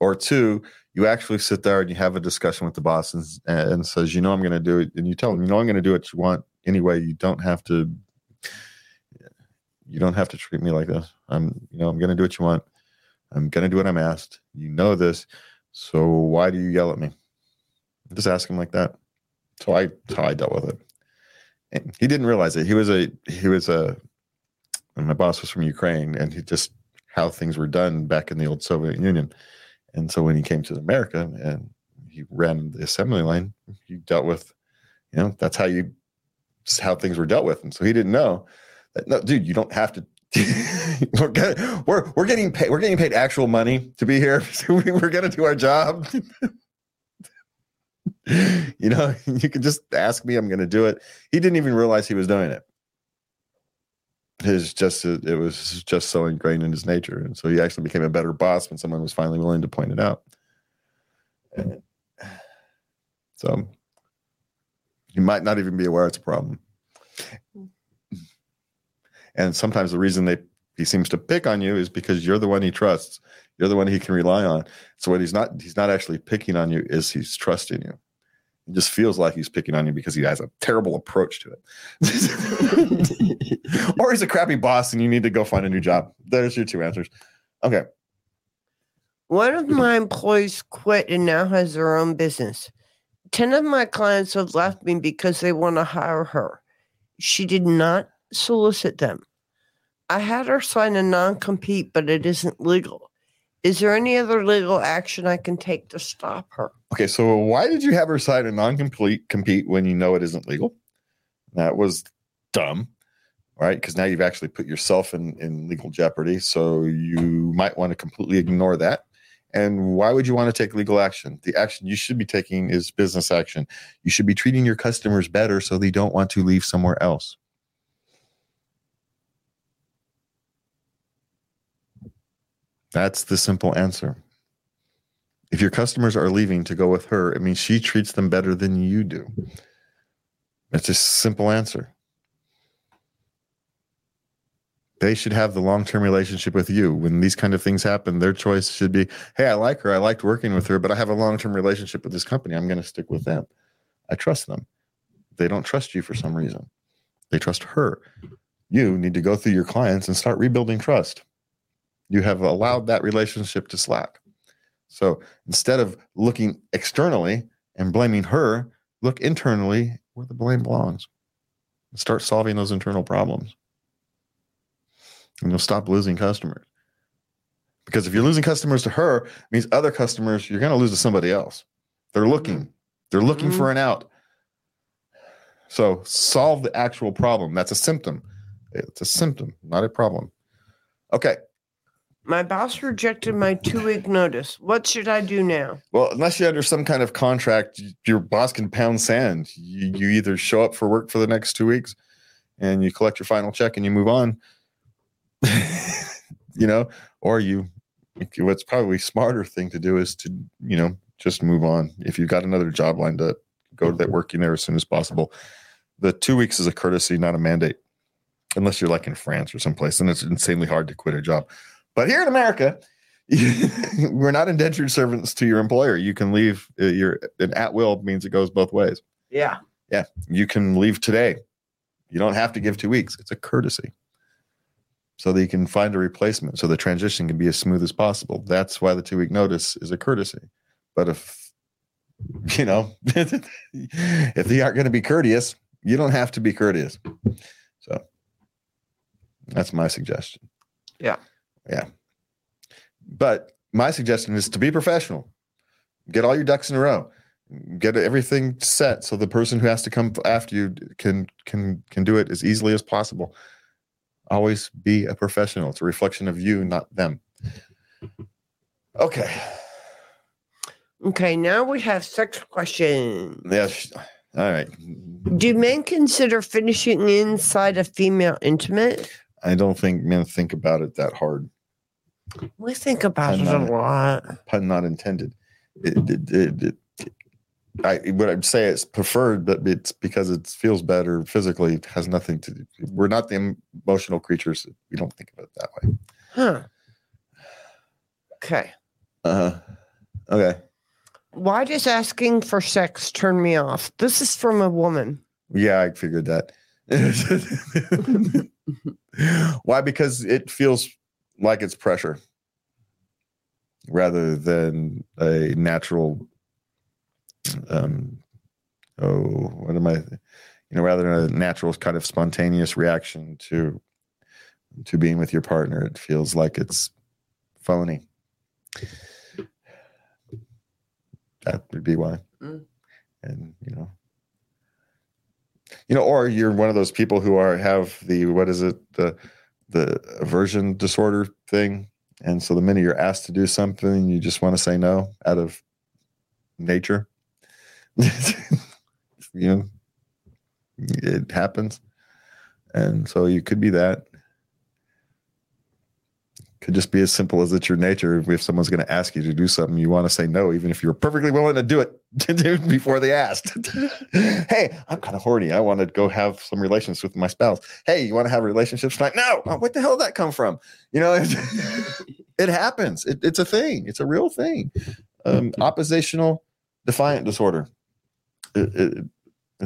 or two, you actually sit there and you have a discussion with the boss and, and says, you know, I'm going to do it, and you tell them, you know, I'm going to do what you want anyway. You don't have to. You don't have to treat me like this. I'm, you know, I'm going to do what you want. I'm going to do what I'm asked. You know this, so why do you yell at me? Just ask him like that. So I, how I dealt with it. And he didn't realize it. He was a, he was a, my boss was from Ukraine, and he just how things were done back in the old Soviet Union. And so when he came to America and he ran the assembly line, he dealt with, you know, that's how you, how things were dealt with. And so he didn't know that, no, dude, you don't have to. we're, get, we're we're getting paid. We're getting paid actual money to be here. We, we're gonna do our job. you know, you can just ask me. I'm gonna do it. He didn't even realize he was doing it his just it was just so ingrained in his nature and so he actually became a better boss when someone was finally willing to point it out so you might not even be aware it's a problem and sometimes the reason they he seems to pick on you is because you're the one he trusts you're the one he can rely on so what he's not he's not actually picking on you is he's trusting you it just feels like he's picking on you because he has a terrible approach to it. or he's a crappy boss and you need to go find a new job. There's your two answers. Okay. One of my employees quit and now has their own business. 10 of my clients have left me because they want to hire her. She did not solicit them. I had her sign a non compete, but it isn't legal. Is there any other legal action I can take to stop her? Okay. So why did you have her sign a non-complete compete when you know it isn't legal? That was dumb. Right. Because now you've actually put yourself in, in legal jeopardy. So you might want to completely ignore that. And why would you want to take legal action? The action you should be taking is business action. You should be treating your customers better so they don't want to leave somewhere else. That's the simple answer. If your customers are leaving to go with her, it means she treats them better than you do. It's a simple answer. They should have the long term relationship with you. When these kind of things happen, their choice should be hey, I like her. I liked working with her, but I have a long term relationship with this company. I'm going to stick with them. I trust them. They don't trust you for some reason, they trust her. You need to go through your clients and start rebuilding trust. You have allowed that relationship to slack. So instead of looking externally and blaming her, look internally where the blame belongs. And start solving those internal problems. And you'll stop losing customers. Because if you're losing customers to her, it means other customers you're going to lose to somebody else. They're looking. They're looking Mhm. for an out. So solve the actual problem. That's a symptom. It's a symptom, not a problem. Okay. My boss rejected my two week notice. What should I do now? Well, unless you're under some kind of contract, your boss can pound sand. You, you either show up for work for the next two weeks and you collect your final check and you move on, you know, or you, what's probably smarter thing to do is to, you know, just move on. If you've got another job lined up, go to that working there as soon as possible. The two weeks is a courtesy, not a mandate, unless you're like in France or someplace, and it's insanely hard to quit a job. But here in America, we're not indentured servants to your employer. You can leave. Uh, your an at will means it goes both ways. Yeah. Yeah, you can leave today. You don't have to give two weeks. It's a courtesy, so that you can find a replacement, so the transition can be as smooth as possible. That's why the two week notice is a courtesy. But if you know, if they aren't going to be courteous, you don't have to be courteous. So that's my suggestion. Yeah. Yeah. But my suggestion is to be professional. Get all your ducks in a row. Get everything set so the person who has to come after you can can can do it as easily as possible. Always be a professional. It's a reflection of you, not them. Okay. Okay, now we have sex questions. Yes. All right. Do men consider finishing inside a female intimate? I don't think men think about it that hard. We think about I'm it a lot. Pun not intended. It, it, it- I would I'd say it's preferred, but it's because it feels better physically. It has nothing to. do. We're not the emotional creatures. We don't think of it that way. Huh. Okay. Uh huh. Okay. Why does asking for sex turn me off? This is from a woman. Yeah, I figured that. Why? Because it feels like it's pressure rather than a natural. Um, oh, what am I? You know, rather than a natural kind of spontaneous reaction to to being with your partner, it feels like it's phony. That would be why. Mm. And you know, you know, or you're one of those people who are have the what is it the the aversion disorder thing, and so the minute you're asked to do something, you just want to say no out of nature. you know, it happens, and so you could be that. Could just be as simple as it's your nature. If someone's going to ask you to do something, you want to say no, even if you're perfectly willing to do it before they asked. hey, I'm kind of horny. I want to go have some relations with my spouse. Hey, you want to have relationships tonight? No. Oh, what the hell did that come from? You know, it, it happens. It, it's a thing. It's a real thing. Um, oppositional defiant disorder. It, it,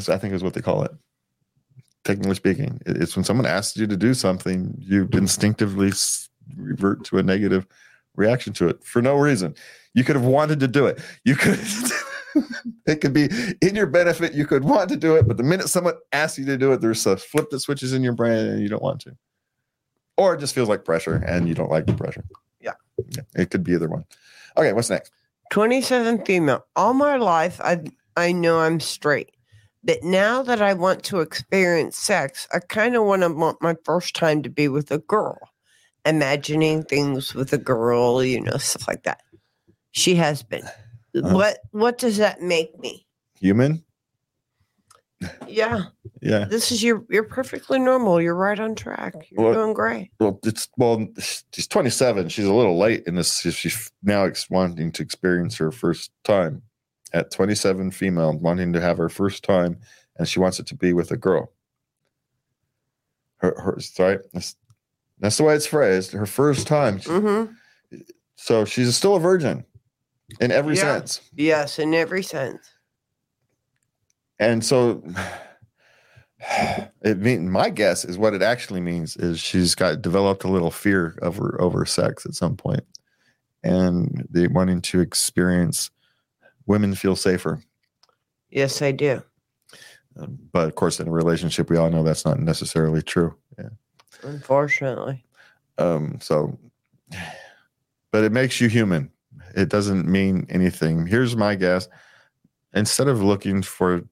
I think is what they call it. Technically speaking, it's when someone asks you to do something, you instinctively revert to a negative reaction to it for no reason. You could have wanted to do it. You could. it could be in your benefit. You could want to do it, but the minute someone asks you to do it, there's a flip that switches in your brain, and you don't want to, or it just feels like pressure, and you don't like the pressure. Yeah. yeah it could be either one. Okay, what's next? 27 female. All my life, I I know I'm straight. But now that I want to experience sex, I kind of want to want my first time to be with a girl. Imagining things with a girl, you know, stuff like that. She has been. Uh-huh. What what does that make me? Human? Yeah, Yeah. this is your you're perfectly normal. You're right on track. You're Well, doing great. Well, it's well, she's 27. She's a little late in this. She's now wanting to experience her first time at 27, female, wanting to have her first time, and she wants it to be with a girl. Her, her sorry, that's, that's the way it's phrased. Her first time. hmm So she's still a virgin in every Yeah. sense. Yes, in every sense. And so it mean my guess is what it actually means is she's got developed a little fear over over sex at some point and they wanting to experience women feel safer Yes, I do. But of course in a relationship we all know that's not necessarily true yeah Unfortunately. um so but it makes you human it doesn't mean anything here's my guess instead of looking for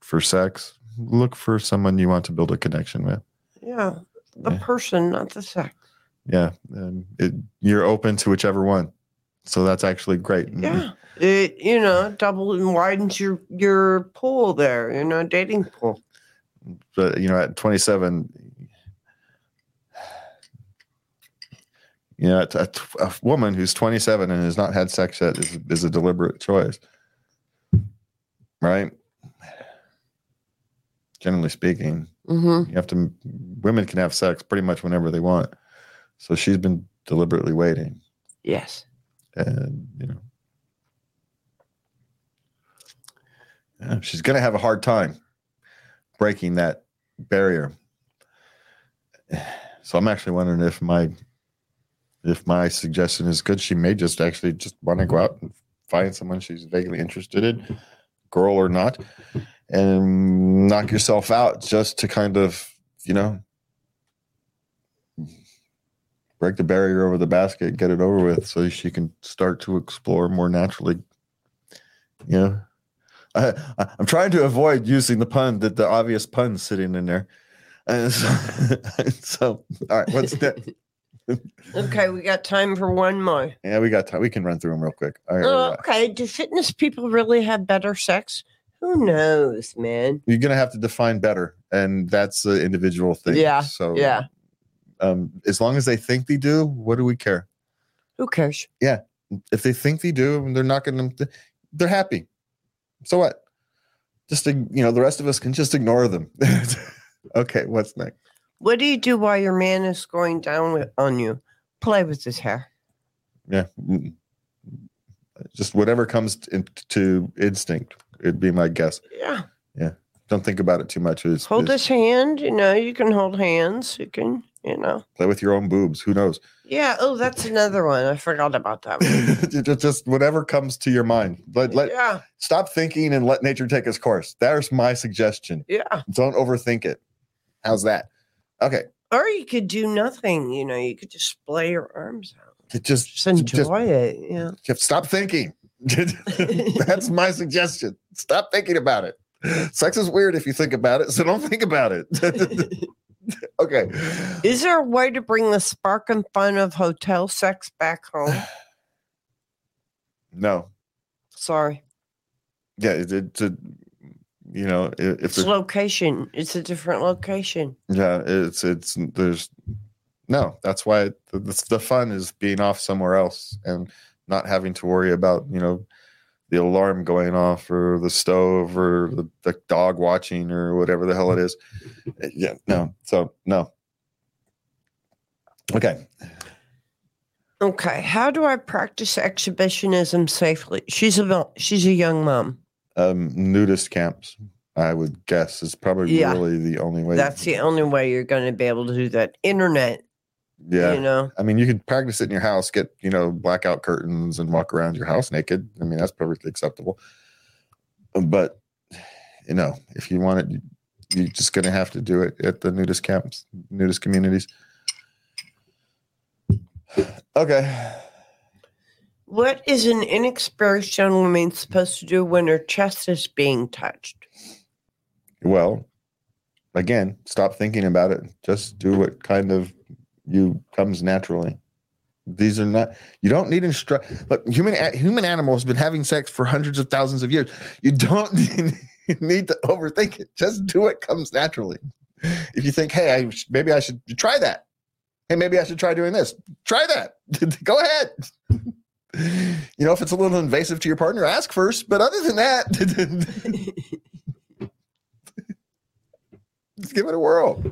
for sex look for someone you want to build a connection with Yeah. The Yeah. person, not the sex. yeah and it, you're open to whichever one so that's actually great Yeah. It you know, double and widens your your pool there, you know, dating pool. but you know at 27 You know, a, a- a woman who's 27 and has not had sex yet is, is a deliberate choice, right? Generally speaking, hmm you have to. Women can have sex pretty much whenever they want, so she's been deliberately waiting, Yes. and you know, yeah, she's going to have a hard time breaking that barrier. So I'm actually wondering if my if my suggestion is good. She may just actually just want to go out and find someone she's vaguely interested in, girl or not, and knock yourself out just to kind of you know break the barrier over the basket, get it over with, so she can start to explore more naturally. You know, I, I, I'm trying to avoid using the pun that the obvious pun sitting in there. And so, so all right, what's that? Okay, we got time for one more. Yeah, we got time. We can run through them real quick. Right, Oh, okay, do fitness people really have better sex? Who knows, man? you're gonna have to define better, and that's an individual thing. Yeah, So yeah. Um, as long as they think they do, what do we care? Who cares? Yeah. If they think they do, they're not gonna. They're happy. So what? Just you know, the rest of us can just ignore them. okay, what's next? What do you do while your man is going down with, on you? Play with his hair. Yeah, just whatever comes into instinct. It'd be my guess. Yeah. Yeah. Don't think about it too much. It's, Hold it's- his hand. You know, you can hold hands. You can, you know. play with your own boobs. Who knows? Yeah. Oh, that's another one. I forgot about that one. just, just whatever comes to your mind. Let, let yeah. stop thinking and let nature take its course. There's my suggestion. Yeah. Don't overthink it. How's that? Okay, Or you could do nothing. You know, you could just splay your arms out. Just Just enjoy just- it. Yeah. just stop thinking. That's my suggestion. Stop thinking about it. Sex is weird if you think about it, so don't think about it. okay. Is there a way to bring the spark and fun of hotel sex back home? No. Sorry. Yeah, it, it's a, you know, It's there's location. It's a different location. Yeah, it's it's there's no. That's why the, the, the fun is being off somewhere else and not having to worry about you know the alarm going off or the stove or the, the dog watching or whatever the hell it is. Uh, yeah, no. So no. Okay. Okay. How do I practice exhibitionism safely? She's a she's a young mom. Um, nudist camps. I would guess is probably Yeah. really the only way. That's the only way you're going to be able to do that. Internet. yeah. You know. I mean, you could practice it in your house, get, you know, blackout curtains and walk around your house naked. I mean, that's perfectly acceptable. But, you know, if you want it, you- you're just going to have to do it at the nudist camps, nudist communities. Okay. What is an inexperienced young woman supposed to do when her chest is being touched? Well, again, stop thinking about it. Just do what kind of you comes naturally. These are not. You don't need instruct. Look, human human animals have been having sex for hundreds of thousands of years. You don't need, need to overthink it. Just do what comes naturally. If you think, hey, I maybe I should try that. Hey, maybe I should try doing this. Try that. Go ahead. You know, if it's a little invasive to your partner, ask first. But other than that, Just give it a whirl.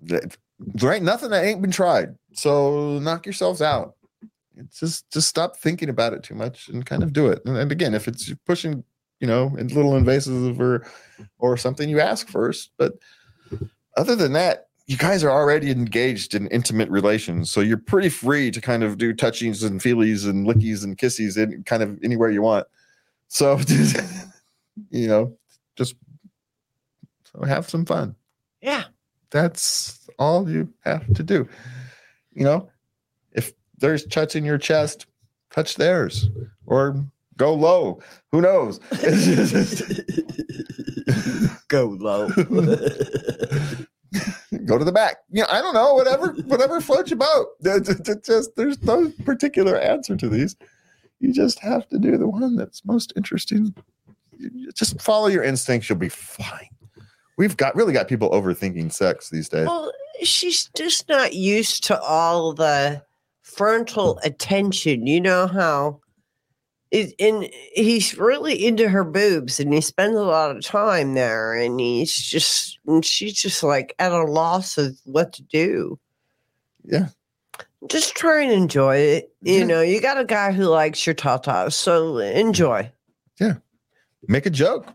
There ain't nothing that ain't been tried. So knock yourselves out. It's just just stop thinking about it too much and kind of do it. And, and again, if it's pushing, you know, a little invasive or or something, you ask first. But other than that, you guys are already engaged in intimate relations. So you're pretty free to kind of do touchings and feelies and lickies and kissies in kind of anywhere you want. So you know, just so have some fun. Yeah. That's all you have to do. You know, if there's touching your chest, touch theirs or go low. Who knows? Go low. go to the back. You know, I don't know, whatever, whatever floats your boat. Just there's no particular answer to these. You just have to do the one that's most interesting. You just follow your instincts, you'll be fine. We've got really got people overthinking sex these days. Well, she's just not used to all the frontal attention. You know how it, and he's really into her boobs and he spends a lot of time there and he's just and she's just like at a loss of what to do. Yeah. Just try and enjoy it. You Yeah. know, you got a guy who likes your tatas, so enjoy. Yeah make a joke.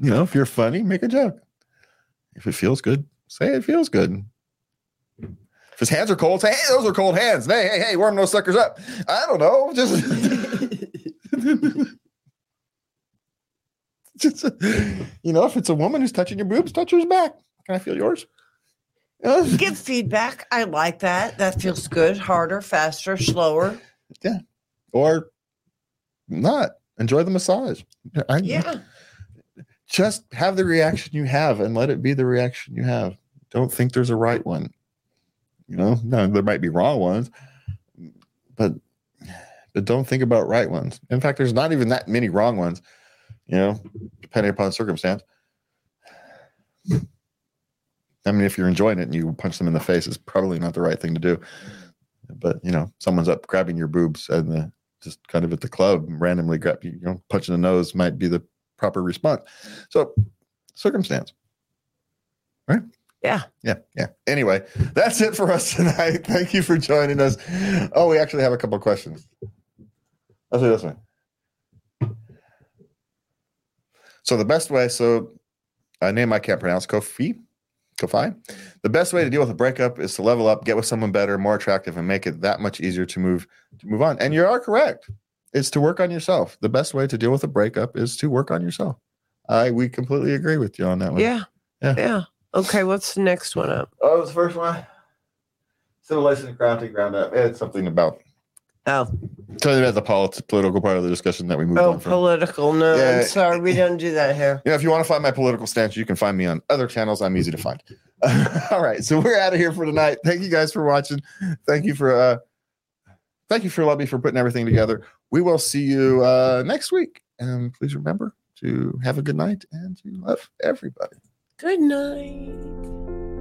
You know, if you're funny, make a joke. If it feels good, say it feels good. If his hands are cold, say, hey, those are cold hands. Hey, hey, hey, warm those suckers up. I don't know. Just, just you know, if it's a woman who's touching your boobs, touch hers back. Can I feel yours? Uh, Give feedback. I like that. That feels good. Harder, faster, slower. Yeah. Or not. Enjoy the massage. I, Yeah. just have the reaction you have and let it be the reaction you have. Don't think there's a right one. You know, no, there might be wrong ones, but but don't think about right ones. In fact, there's not even that many wrong ones. You know, depending upon circumstance. I mean, if you're enjoying it and you punch them in the face, it's probably not the right thing to do. But you know, someone's up grabbing your boobs and the, just kind of at the club, randomly grab you, you know, punching the nose might be the proper response. So, circumstance. Right? Yeah. Yeah. Yeah. Anyway, that's it for us tonight. Thank you for joining us. Oh, we actually have a couple of questions. Let's do this one. So, the best way, so a name I can't pronounce, Kofi. Kofi. The best way to deal with a breakup is to level up, get with someone better, more attractive, and make it that much easier to move to move on. And you are correct. It's to work on yourself. The best way to deal with a breakup is to work on yourself. I we completely agree with you on that one. Yeah. Yeah. Yeah. Okay. What's the next one up? Oh, it was the first one. Civilization and grounding ground up. It's something about Oh, tell you about the polit- political part of the discussion that we moved oh, on from. political. No, Yeah. I'm sorry. We don't do that here. Yeah, if you want to find my political stance, you can find me on other channels. I'm easy to find. All right, so we're out of here for tonight. Thank you guys for watching. Thank you for uh thank you for Lubby for putting everything together. We will see you uh next week. And please remember to have a good night and to love everybody. Good night.